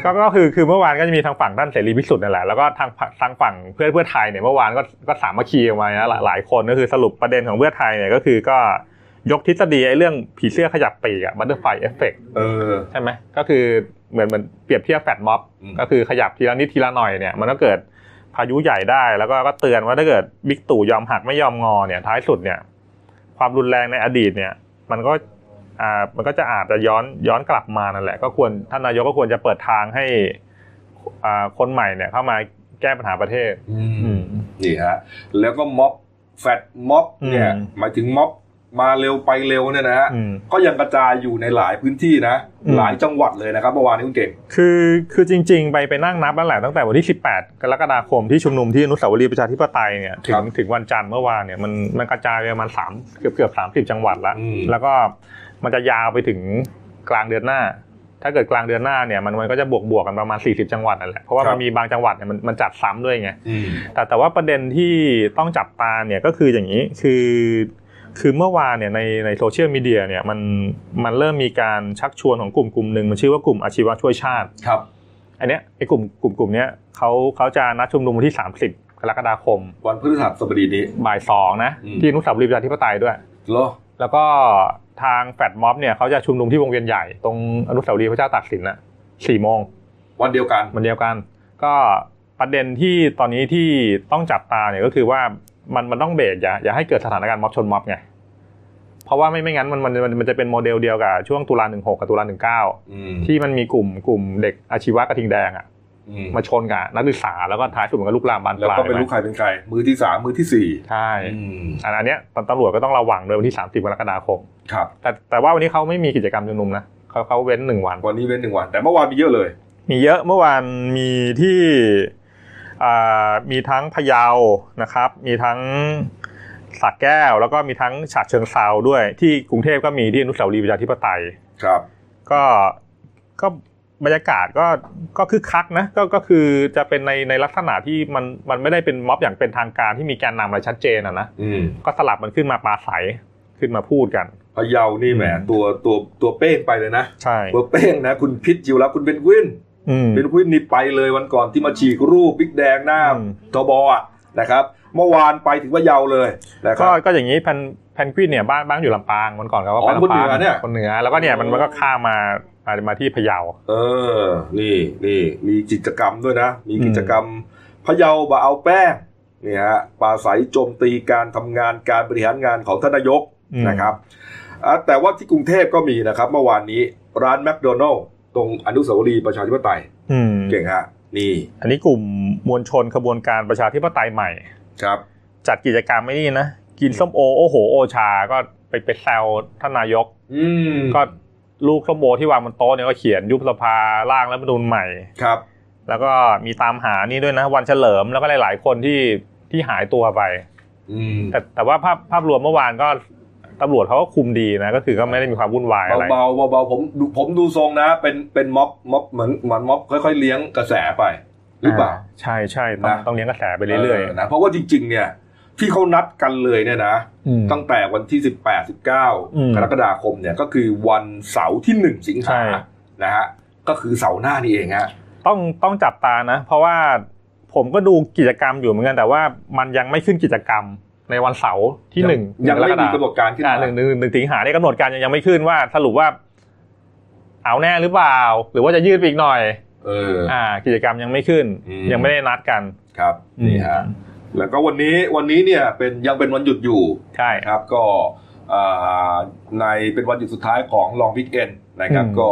ก็ก็คือคือเมื่อวานก็จะมีทางฝั่งท่านเสรีพิสุทธิ์นั่นแหละแล้วก็ทางทางฝั่งเพื่อเพื่อไทยเนี่ยเมื่อวานก็ก็สามัคคีออกมานะหลายหลายคนก็คือสรุปประเด็นของเพื่อไทยเนี่ยก็คือก็ ยกทฤษฎีไอ้เรื่องผีเสื้อขยับปีกอะ butterfly effect เออใช่ไหมก็คือเหมือนเหมือนเปรียบเทียบแฟลชม็อบอืมก็คือขยับทีละนิดทีละหน่อยเนี่ยมันก็เกิดพายุใหญ่ได้แล้วก็ก็เตือนว่าถ้าเกิดบิ๊กตู่ยอมหักไม่ยอมงอเนี่ยท้ายสุดเนี่ย ความรุนแรงในอดีตเนี่ย มันก็อ่ามันก็จะอาจจะย้อนย้อนกลับมานั่นแหละ ก็ควรท่านนายกก็ควรจะเปิดทางให้อ่าคนใหม่เนี่ยเข้ามาแก้ปัญหาประเทศอืมนี่ฮะแล้วก็ม็อบแฟดม็อบเนี่ยอืมหมายถึงม็อบ มาเร็วไปเร็วเนี่ยนะฮะอืมก็ยังกระจายอยู่ในหลายพื้นที่นะอืมหลายจังหวัดเลยนะครับเมื่อวานนี้คุณเก่งคือคือจริง ๆ ไปไปนั่งนับแล้วแหละตั้งแต่วันที่ 18 กรกฎาคมที่ชุมนุมที่อนุสาวรีย์ประชาธิปไตยเนี่ยถึงครับถึงวันจันทร์เมื่อวานเนี่ยมันมันกระจายไปประมาณสามเกือบเกือบสามสิบจังหวัดละอืมแล้วก็มันจะยาวไปถึงกลางเดือนหน้าถ้าเกิดกลางเดือนหน้าเนี่ยมันมันก็จะบวกบวกกันประมาณ 40 จังหวัดนั่นแหละเพราะว่ามันมีบางจังหวัดเนี่ยมันมันจัดซ้ำด้วยไงอืมแต่แต่ว่าประเด็นที่ต้องจับตาเนี่ยก็คืออย่างนี้คือ คือเมื่อวานเนี่ยในในโซเชียลมีเดียเนี่ยมันมันเริ่มมีการชักชวนของกลุ่มกลุ่มหนึ่งมันชื่อว่ากลุ่มอาชีวะช่วยชาติครับ อันเนี้ยไอ้กลุ่มกลุ่มกลุ่มเนี้ยเขาเขาจะนัดชุมนุมวันที่ 30 กรกฎาคม วันพฤหัสบดีนี้บ่ายสองนะอืมที่อนุสาวรีย์ประชาธิปไตยด้วยเหรอแล้วก็ทางแฟดม็อบเนี่ยเขาจะชุมนุมที่วงเวียนใหญ่ตรงอนุสาวรีย์พระเจ้าตากสินนะสี่โมงวันเดียวกันวันเดียวกัน ก็ประเด็นที่ตอนนี้ที่ต้องจับตาเนี่ยก็คือว่า มันมันต้องเบรกอย่าอย่าให้เกิดสถานการณ์ม็อบชนม็อบไงเพราะว่าไม่ไม่งั้นมันมันมันมันจะเป็นโมเดลเดียวกับช่วงตุลาหนึ่งหกกับตุลาหนึ่งเก้าอืมที่มันมีกลุ่มกลุ่มเด็กอาชีวะกระทิงแดงอะอืมมาชนกับนักศึกษาแล้วก็ท้ายสุดมันก็ลุกลามบานแล้วปลายก็เป็นลูกใครเป็นใคร มือที่สามมือที่สี่ใช่อืมอันอันเนี้ยตำรวจก็ต้องระวังด้วยวันที่30กรกฎาคมครับ แต่แต่ว่าวันนี้เขาไม่มีกิจกรรมชุมนุมนะเขาเขาเว้นหนึ่งวัน วันนี้เป็นหนึ่งวัน แต่เมื่อวานมีเยอะเลย มีเยอะเมื่อวานมีที่อ่า มีทั้งพะเยานะครับ มีทั้งสักแก้ว แล้วก็มีทั้งฉะเชิงเซาด้วย ที่กรุงเทพก็มีที่อนุสาวรีย์ประชาธิปไตยครับ ก็ก็บรรยากาศก็ก็คึกคักนะก็ก็คือจะเป็นในในลักษณะที่มันมันไม่ได้เป็นม็อบอย่างเป็นทางการที่มีแกนนำอะไรชัดเจนอะนะอืมก็สลับมันขึ้นมาปราศัยขึ้นมาพูดกันพะเยานี่แหมตัวตัวตัวเป้งไปเลยนะใช่ตัวเป้งนะ คุณพิษจิวแล้วคุณเป็นกวินอืม เป็นกวินนี่ไปเลยวันก่อนที่มาฉีกรูปบิ๊กแดงหน้าอืมทบอะนะครับ เมื่อวานไปถึงพะเยาเลยนะคก็รับก็อย่างนี้พันแพนกวินเนี่ยบ้านบ้านอยู่ลำปางวันก่อนเขาก็อ๋ไปอคนลำเหนืปางอเนี่ยคนเหนือแล้วก็เนี่ยมันอ๋อมันก็ข้ามมามามาที่พะเยา เออ นี่นี่มีกิจกรรมด้วยนะ มีกิจกรรมพะเยาบะเอาแป้งนี่ฮะปราศัยโจมตีการทำงานการบริหารงานของท่านนายกอืมนะครับอะแต่ว่าที่กรุงเทพก็มีนะครับ เมื่อวานนี้ร้านแมคโดนัลล์ ตรงอนุสาวรีย์ประชาธิปไตยอืมเก่งฮะนี่ อันนี้กลุ่มมวลชนขบวนการประชาธิปไตยใหม่ ครับ จัดกิจกรรมไม่นี่นะกินส้มโอโอโห โอชาก็ไปไปแซวท่านนายกอืมก็ลูกส้มโอที่วางบนโต๊ะเนี่ยก็เขียนยุบสภาร่างรัฐธรรมนูญใหม่ครับ แล้วก็มีตามหานี่ด้วยนะ วันเฉลิมแล้วก็หลาย ๆ คนที่ที่หายตัวไปอืมแต่แต่ว่าภาพภาพรวมเมื่อวานก็ ตำรวจเขาก็คุมดีนะ ก็คือก็ไม่ได้มีความวุ่นวายอะไรเบาๆเบาๆผมดูผมดูทรงนะ เป็นเป็นม็อบม็อบเหมือนเหมือนม็อบค่อยๆเลี้ยงกระแสไปหรือเปล่าใช่ใช่ต้องนะต้องเลี้ยงกระแสไปเรื่อยนะเพราะว่าจริง ๆ เนี่ย ที่เขานัดกันเลยเนี่ยนะๆอืมตั้งแต่วันที่18 19อืมกรกฎาคมเนี่ยก็คือวันเสาร์ที่1สิงใช่หานะฮะก็คือเสาร์หน้านี่เองฮะต้องต้องจับตานะ เพราะว่าผมก็ดูกิจกรรมอยู่เหมือนกันแต่ว่ามันยังไม่ขึ้นกิจกรรม ในวันเสาร์ที่หนึ่งยังไม่มีรกำหนดการขึ้นอ่ามาหนึ่งหนึ่งหนึ่งสิงหาเนี่ยกำหนดการยังยังไม่ขึ้นว่าสรุปว่า เอาแน่หรือเปล่า หรือว่าจะยืดไปอีกหน่อย เออ อ่า กิจกรรมยังไม่ขึ้นอืมยังไม่ได้นัดกันครับนี่ฮะแล้วก็วันนี้วันนี้เนี่ยเป็นยังเป็นวันหยุดอยู่ใช่นะครับ ก็อ่าในเป็นวันหยุดสุดท้ายของลองวิกเอนนะครับอืมก็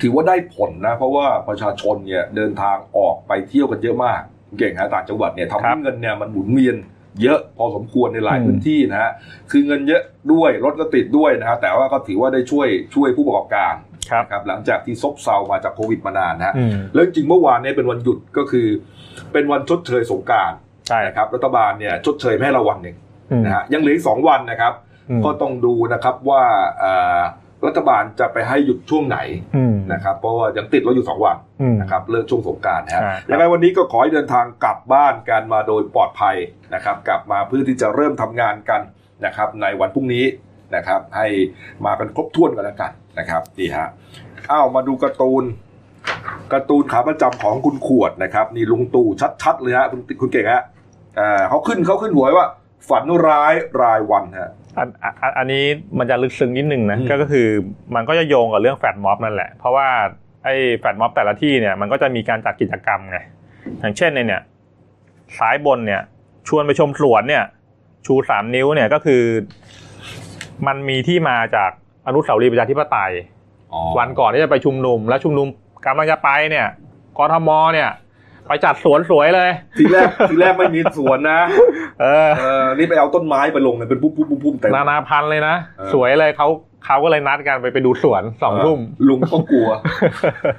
ถือว่าได้ผลนะ เพราะว่าประชาชนเนี่ยเดินทางออกไปเที่ยวกันเยอะมาก เก่งฮะต่างจังหวัดเนี่ยทำให้เงินเนี่ยมันหมุนเวียน เยอะพอสมควรในหลายพื้นที่นะฮะคือเงินเยอะด้วยรถก็ติดด้วยนะฮะแต่ว่าก็ถือว่าได้ช่วยช่วยผู้ประกอบการครับนะครับหลังจากที่ซบเซามาจากโควิดมานานนะฮะอืมแล้วจริงๆเมื่อวานเนี่ยเป็นวันหยุดก็คือ เป็นวันชดเชยสงกรารใช่นะครับรัฐบาลเนี่ยชดเชยให้เราวันหนึ่งอืมนะฮะยังเหลืออีกสองวันนะครับอืมก็ต้องดูนะครับว่าเอ่อ รัฐบาลจะไปให้หยุดช่วงไหนอืมนะครับเพราะว่ายังติดเราอยู่สองวันอืมนะครับเลิกช่วงสงกรารนะฮะใช่ยังไงวันนี้ก็ขอให้เดินทางกลับบ้านกันมาโดยปลอดภัยนะครับกลับมาเพื่อที่จะเริ่มทำงานกันนะครับในวันพรุ่งนี้นะครับให้มากันครบถ้วนกันแล้วกันนะครับนี่ฮะอ้าวมาดูการ์ตูนการ์ตูนขาประจำของคุณขวดนะครับนี่ลุงตู่ชัดๆเลยฮะคุณคุณเก่งฮะอ่าเขาขึ้นเขาขึ้นหัวไว้ว่า ฝันร้ายรายวันฮะ อันอันอันอันนี้มันจะลึกซึ้งนิดนึงนะอืมก็ก็คือมันก็จะโยงกับเรื่องแฟดม็อบนั่นแหละ เพราะว่าไอ้แฟดม็อบแต่ละที่เนี่ยมันก็จะมีการจัดกิจกรรมไงอย่างเช่นในเนี่ยซ้ายบนเนี่ย ชวนไปชมสวนเนี่ย ชูสามนิ้วเนี่ยก็คือ มันมีที่มาจากอนุสาวรีย์ประชาธิปไตยวันก่อนที่จะไปชุมนุม แล้วชุมนุมกำลังจะไปเนี่ยกทมเนี่ย ไปจัดสวนสวยเลย ทีแรกทีแรกไม่มีสวนนะ เออเออนี่ไปเอาต้นไม้ไปลงเลยเป็นปุ๊บปุ๊บปุ๊บปุ๊บแต่นานาพันธุ์เลยนะเออสวยเลยเขาเขาก็เลยนัดกันไปไปดูสวนสองทุ่มลุงก็กลัว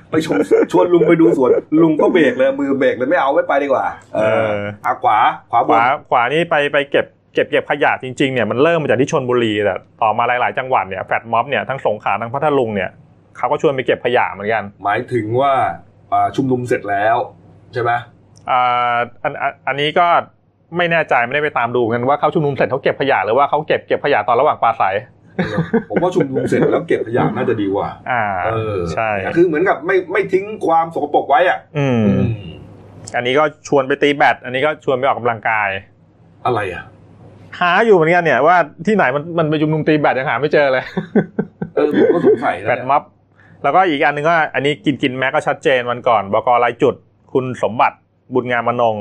ไปชมชวนลุงไปดูสวน ลุงก็เบรกเลยมือเบรกเลยไม่เอาไม่ไปดีกว่า เออออาขวาขวาขบนวาขวานี่ไปไปเก็บเก็บเก็บขยะจริงๆเนี่ยมันเริ่มมาจากที่ชนบุรีแต่ต่อมาหลายๆ จังหวัดเนี่ยแฟดม็อบเนี่ยทั้งสงขลาทั้งพัทลุงเนี่ยเขาก็ชวนไปเก็บขยะเหมือนกัน หมายถึงว่าอ่าชุมนุมเสร็จแล้ว ใช่ไหมอ่าอันอันอันนี้ก็ไม่แน่ใจไม่ได้ไปตามดูกันว่าเขาชุมนุมเสร็จเขาเก็บขยะหรือว่าเขาเก็บเก็บขยะตอนระหว่างปราศัยผมว่าชุมนุมเสร็จแล้วเก็บขยะน่าจะดีกว่า อ่าเออใช่คือเหมือนกับไม่ไม่ทิ้งความสกปรกไว้อะ อืม อันนี้ก็ชวนไปตีแบด อันนี้ก็ชวนไปออกกำลังกาย อะไรอะ หาอยู่เหมือนกันเนี่ยว่าที่ไหนมันมันไปชุมนุมตีแบดยังหาไม่เจอเลย เออผมก็สงสัยนะแบดม็อบแล้วก็อีกอันหนึ่งก็อันนี้กินกินแม็กก็ชัดเจนวันก่อนบกรายจุด คุณสมบัติบุญงามมนง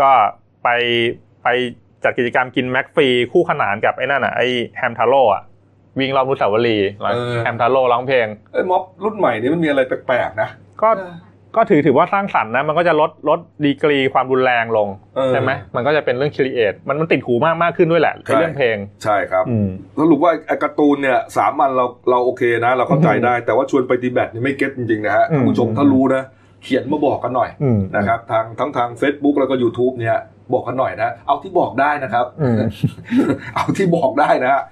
ก็ไปไปจัดกิจกรรมกิน McFlurry คู่ขนานกับไอ้นั่นอะไอ้แฮมทาโร่อะวิ่งรอบนุสาวรีย์แฮมทาโร่ร้องเพลงเอ้ยม็อบรุ่นใหม่นี้มันมีอะไรแปลกๆนะก็ก็ถือถือว่าสร้างสรรค์นะมันก็จะลดลดดีกรีความรุนแรงลงเออใช่ไหมมันก็จะเป็นเรื่อง create มันมันติดหูมากมากขึ้นด้วยแหละใช่ในเรื่องเพลง ใช่ครับอืมสรุปว่าไอ้การ์ตูนเนี่ยสามอันเราเราโอเคนะ เราเข้าใจได้แต่ว่าชวนไปตีแบดนี่ไม่ get จริงๆนะฮะอืมท่านผู้ชมถ้ารู้นะ เขียนมาบอกกันหน่อยอืมนะครับทางทั้งทาง Facebook แล้วก็ YouTube เนี่ยบอกกันหน่อยนะ เอาที่บอกได้นะครับอืมเอาที่บอกได้นะฮะ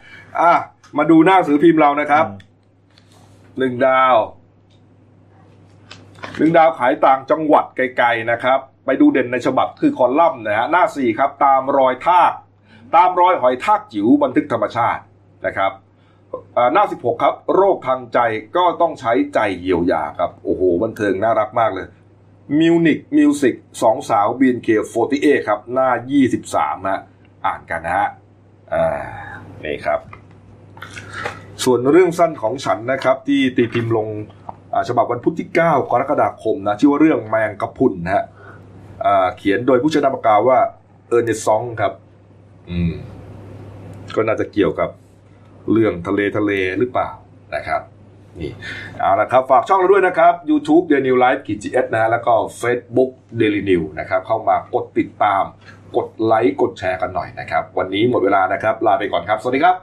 อะมาดูหน้าหนังสือพิมพ์เรานะครับหนึ่งดาวหนึ่งดาวขายต่างจังหวัดไกลๆนะครับ ไปดูเด่นในฉบับคือคอลัมน์นะฮะหน้าสี่ครับ ตามรอยทาก ตามรอยหอยทากจิ๋วบันทึกธรรมชาตินะครับอ่า หน้า 16 ครับ โรคทางใจก็ต้องใช้ใจเยียวยาครับ โอ้โห บันเทิงน่ารักมากเลยมิวนิคมิวสิกสองสาว BNK48 ครับ หน้า 23ฮะอ่านกันนะฮะอ่านี่ครับ ส่วนเรื่องสั้นของฉันนะครับ ที่ตีพิมพ์ลงฉบับวันพุธที่ 9 กรกฎาคมนะ ชื่อว่าเรื่องแมงกะพรุนนะฮะอ่าเขียนโดยผู้ใช้นามปากกาว่าเออร์เนซองครับ อืม ก็น่าจะเกี่ยวกับ เรื่องทะเลทะเลหรือเปล่านะครับนี่เอาละครับ ฝากช่องเราด้วยนะครับ YouTube Daily New Life กีจีเอสนะฮะแล้วก็ Facebook Daily New นะครับ เข้ามากดติดตาม กดไลค์ กดแชร์กันหน่อยนะครับ วันนี้หมดเวลานะครับ ลาไปก่อนครับ สวัสดีครับ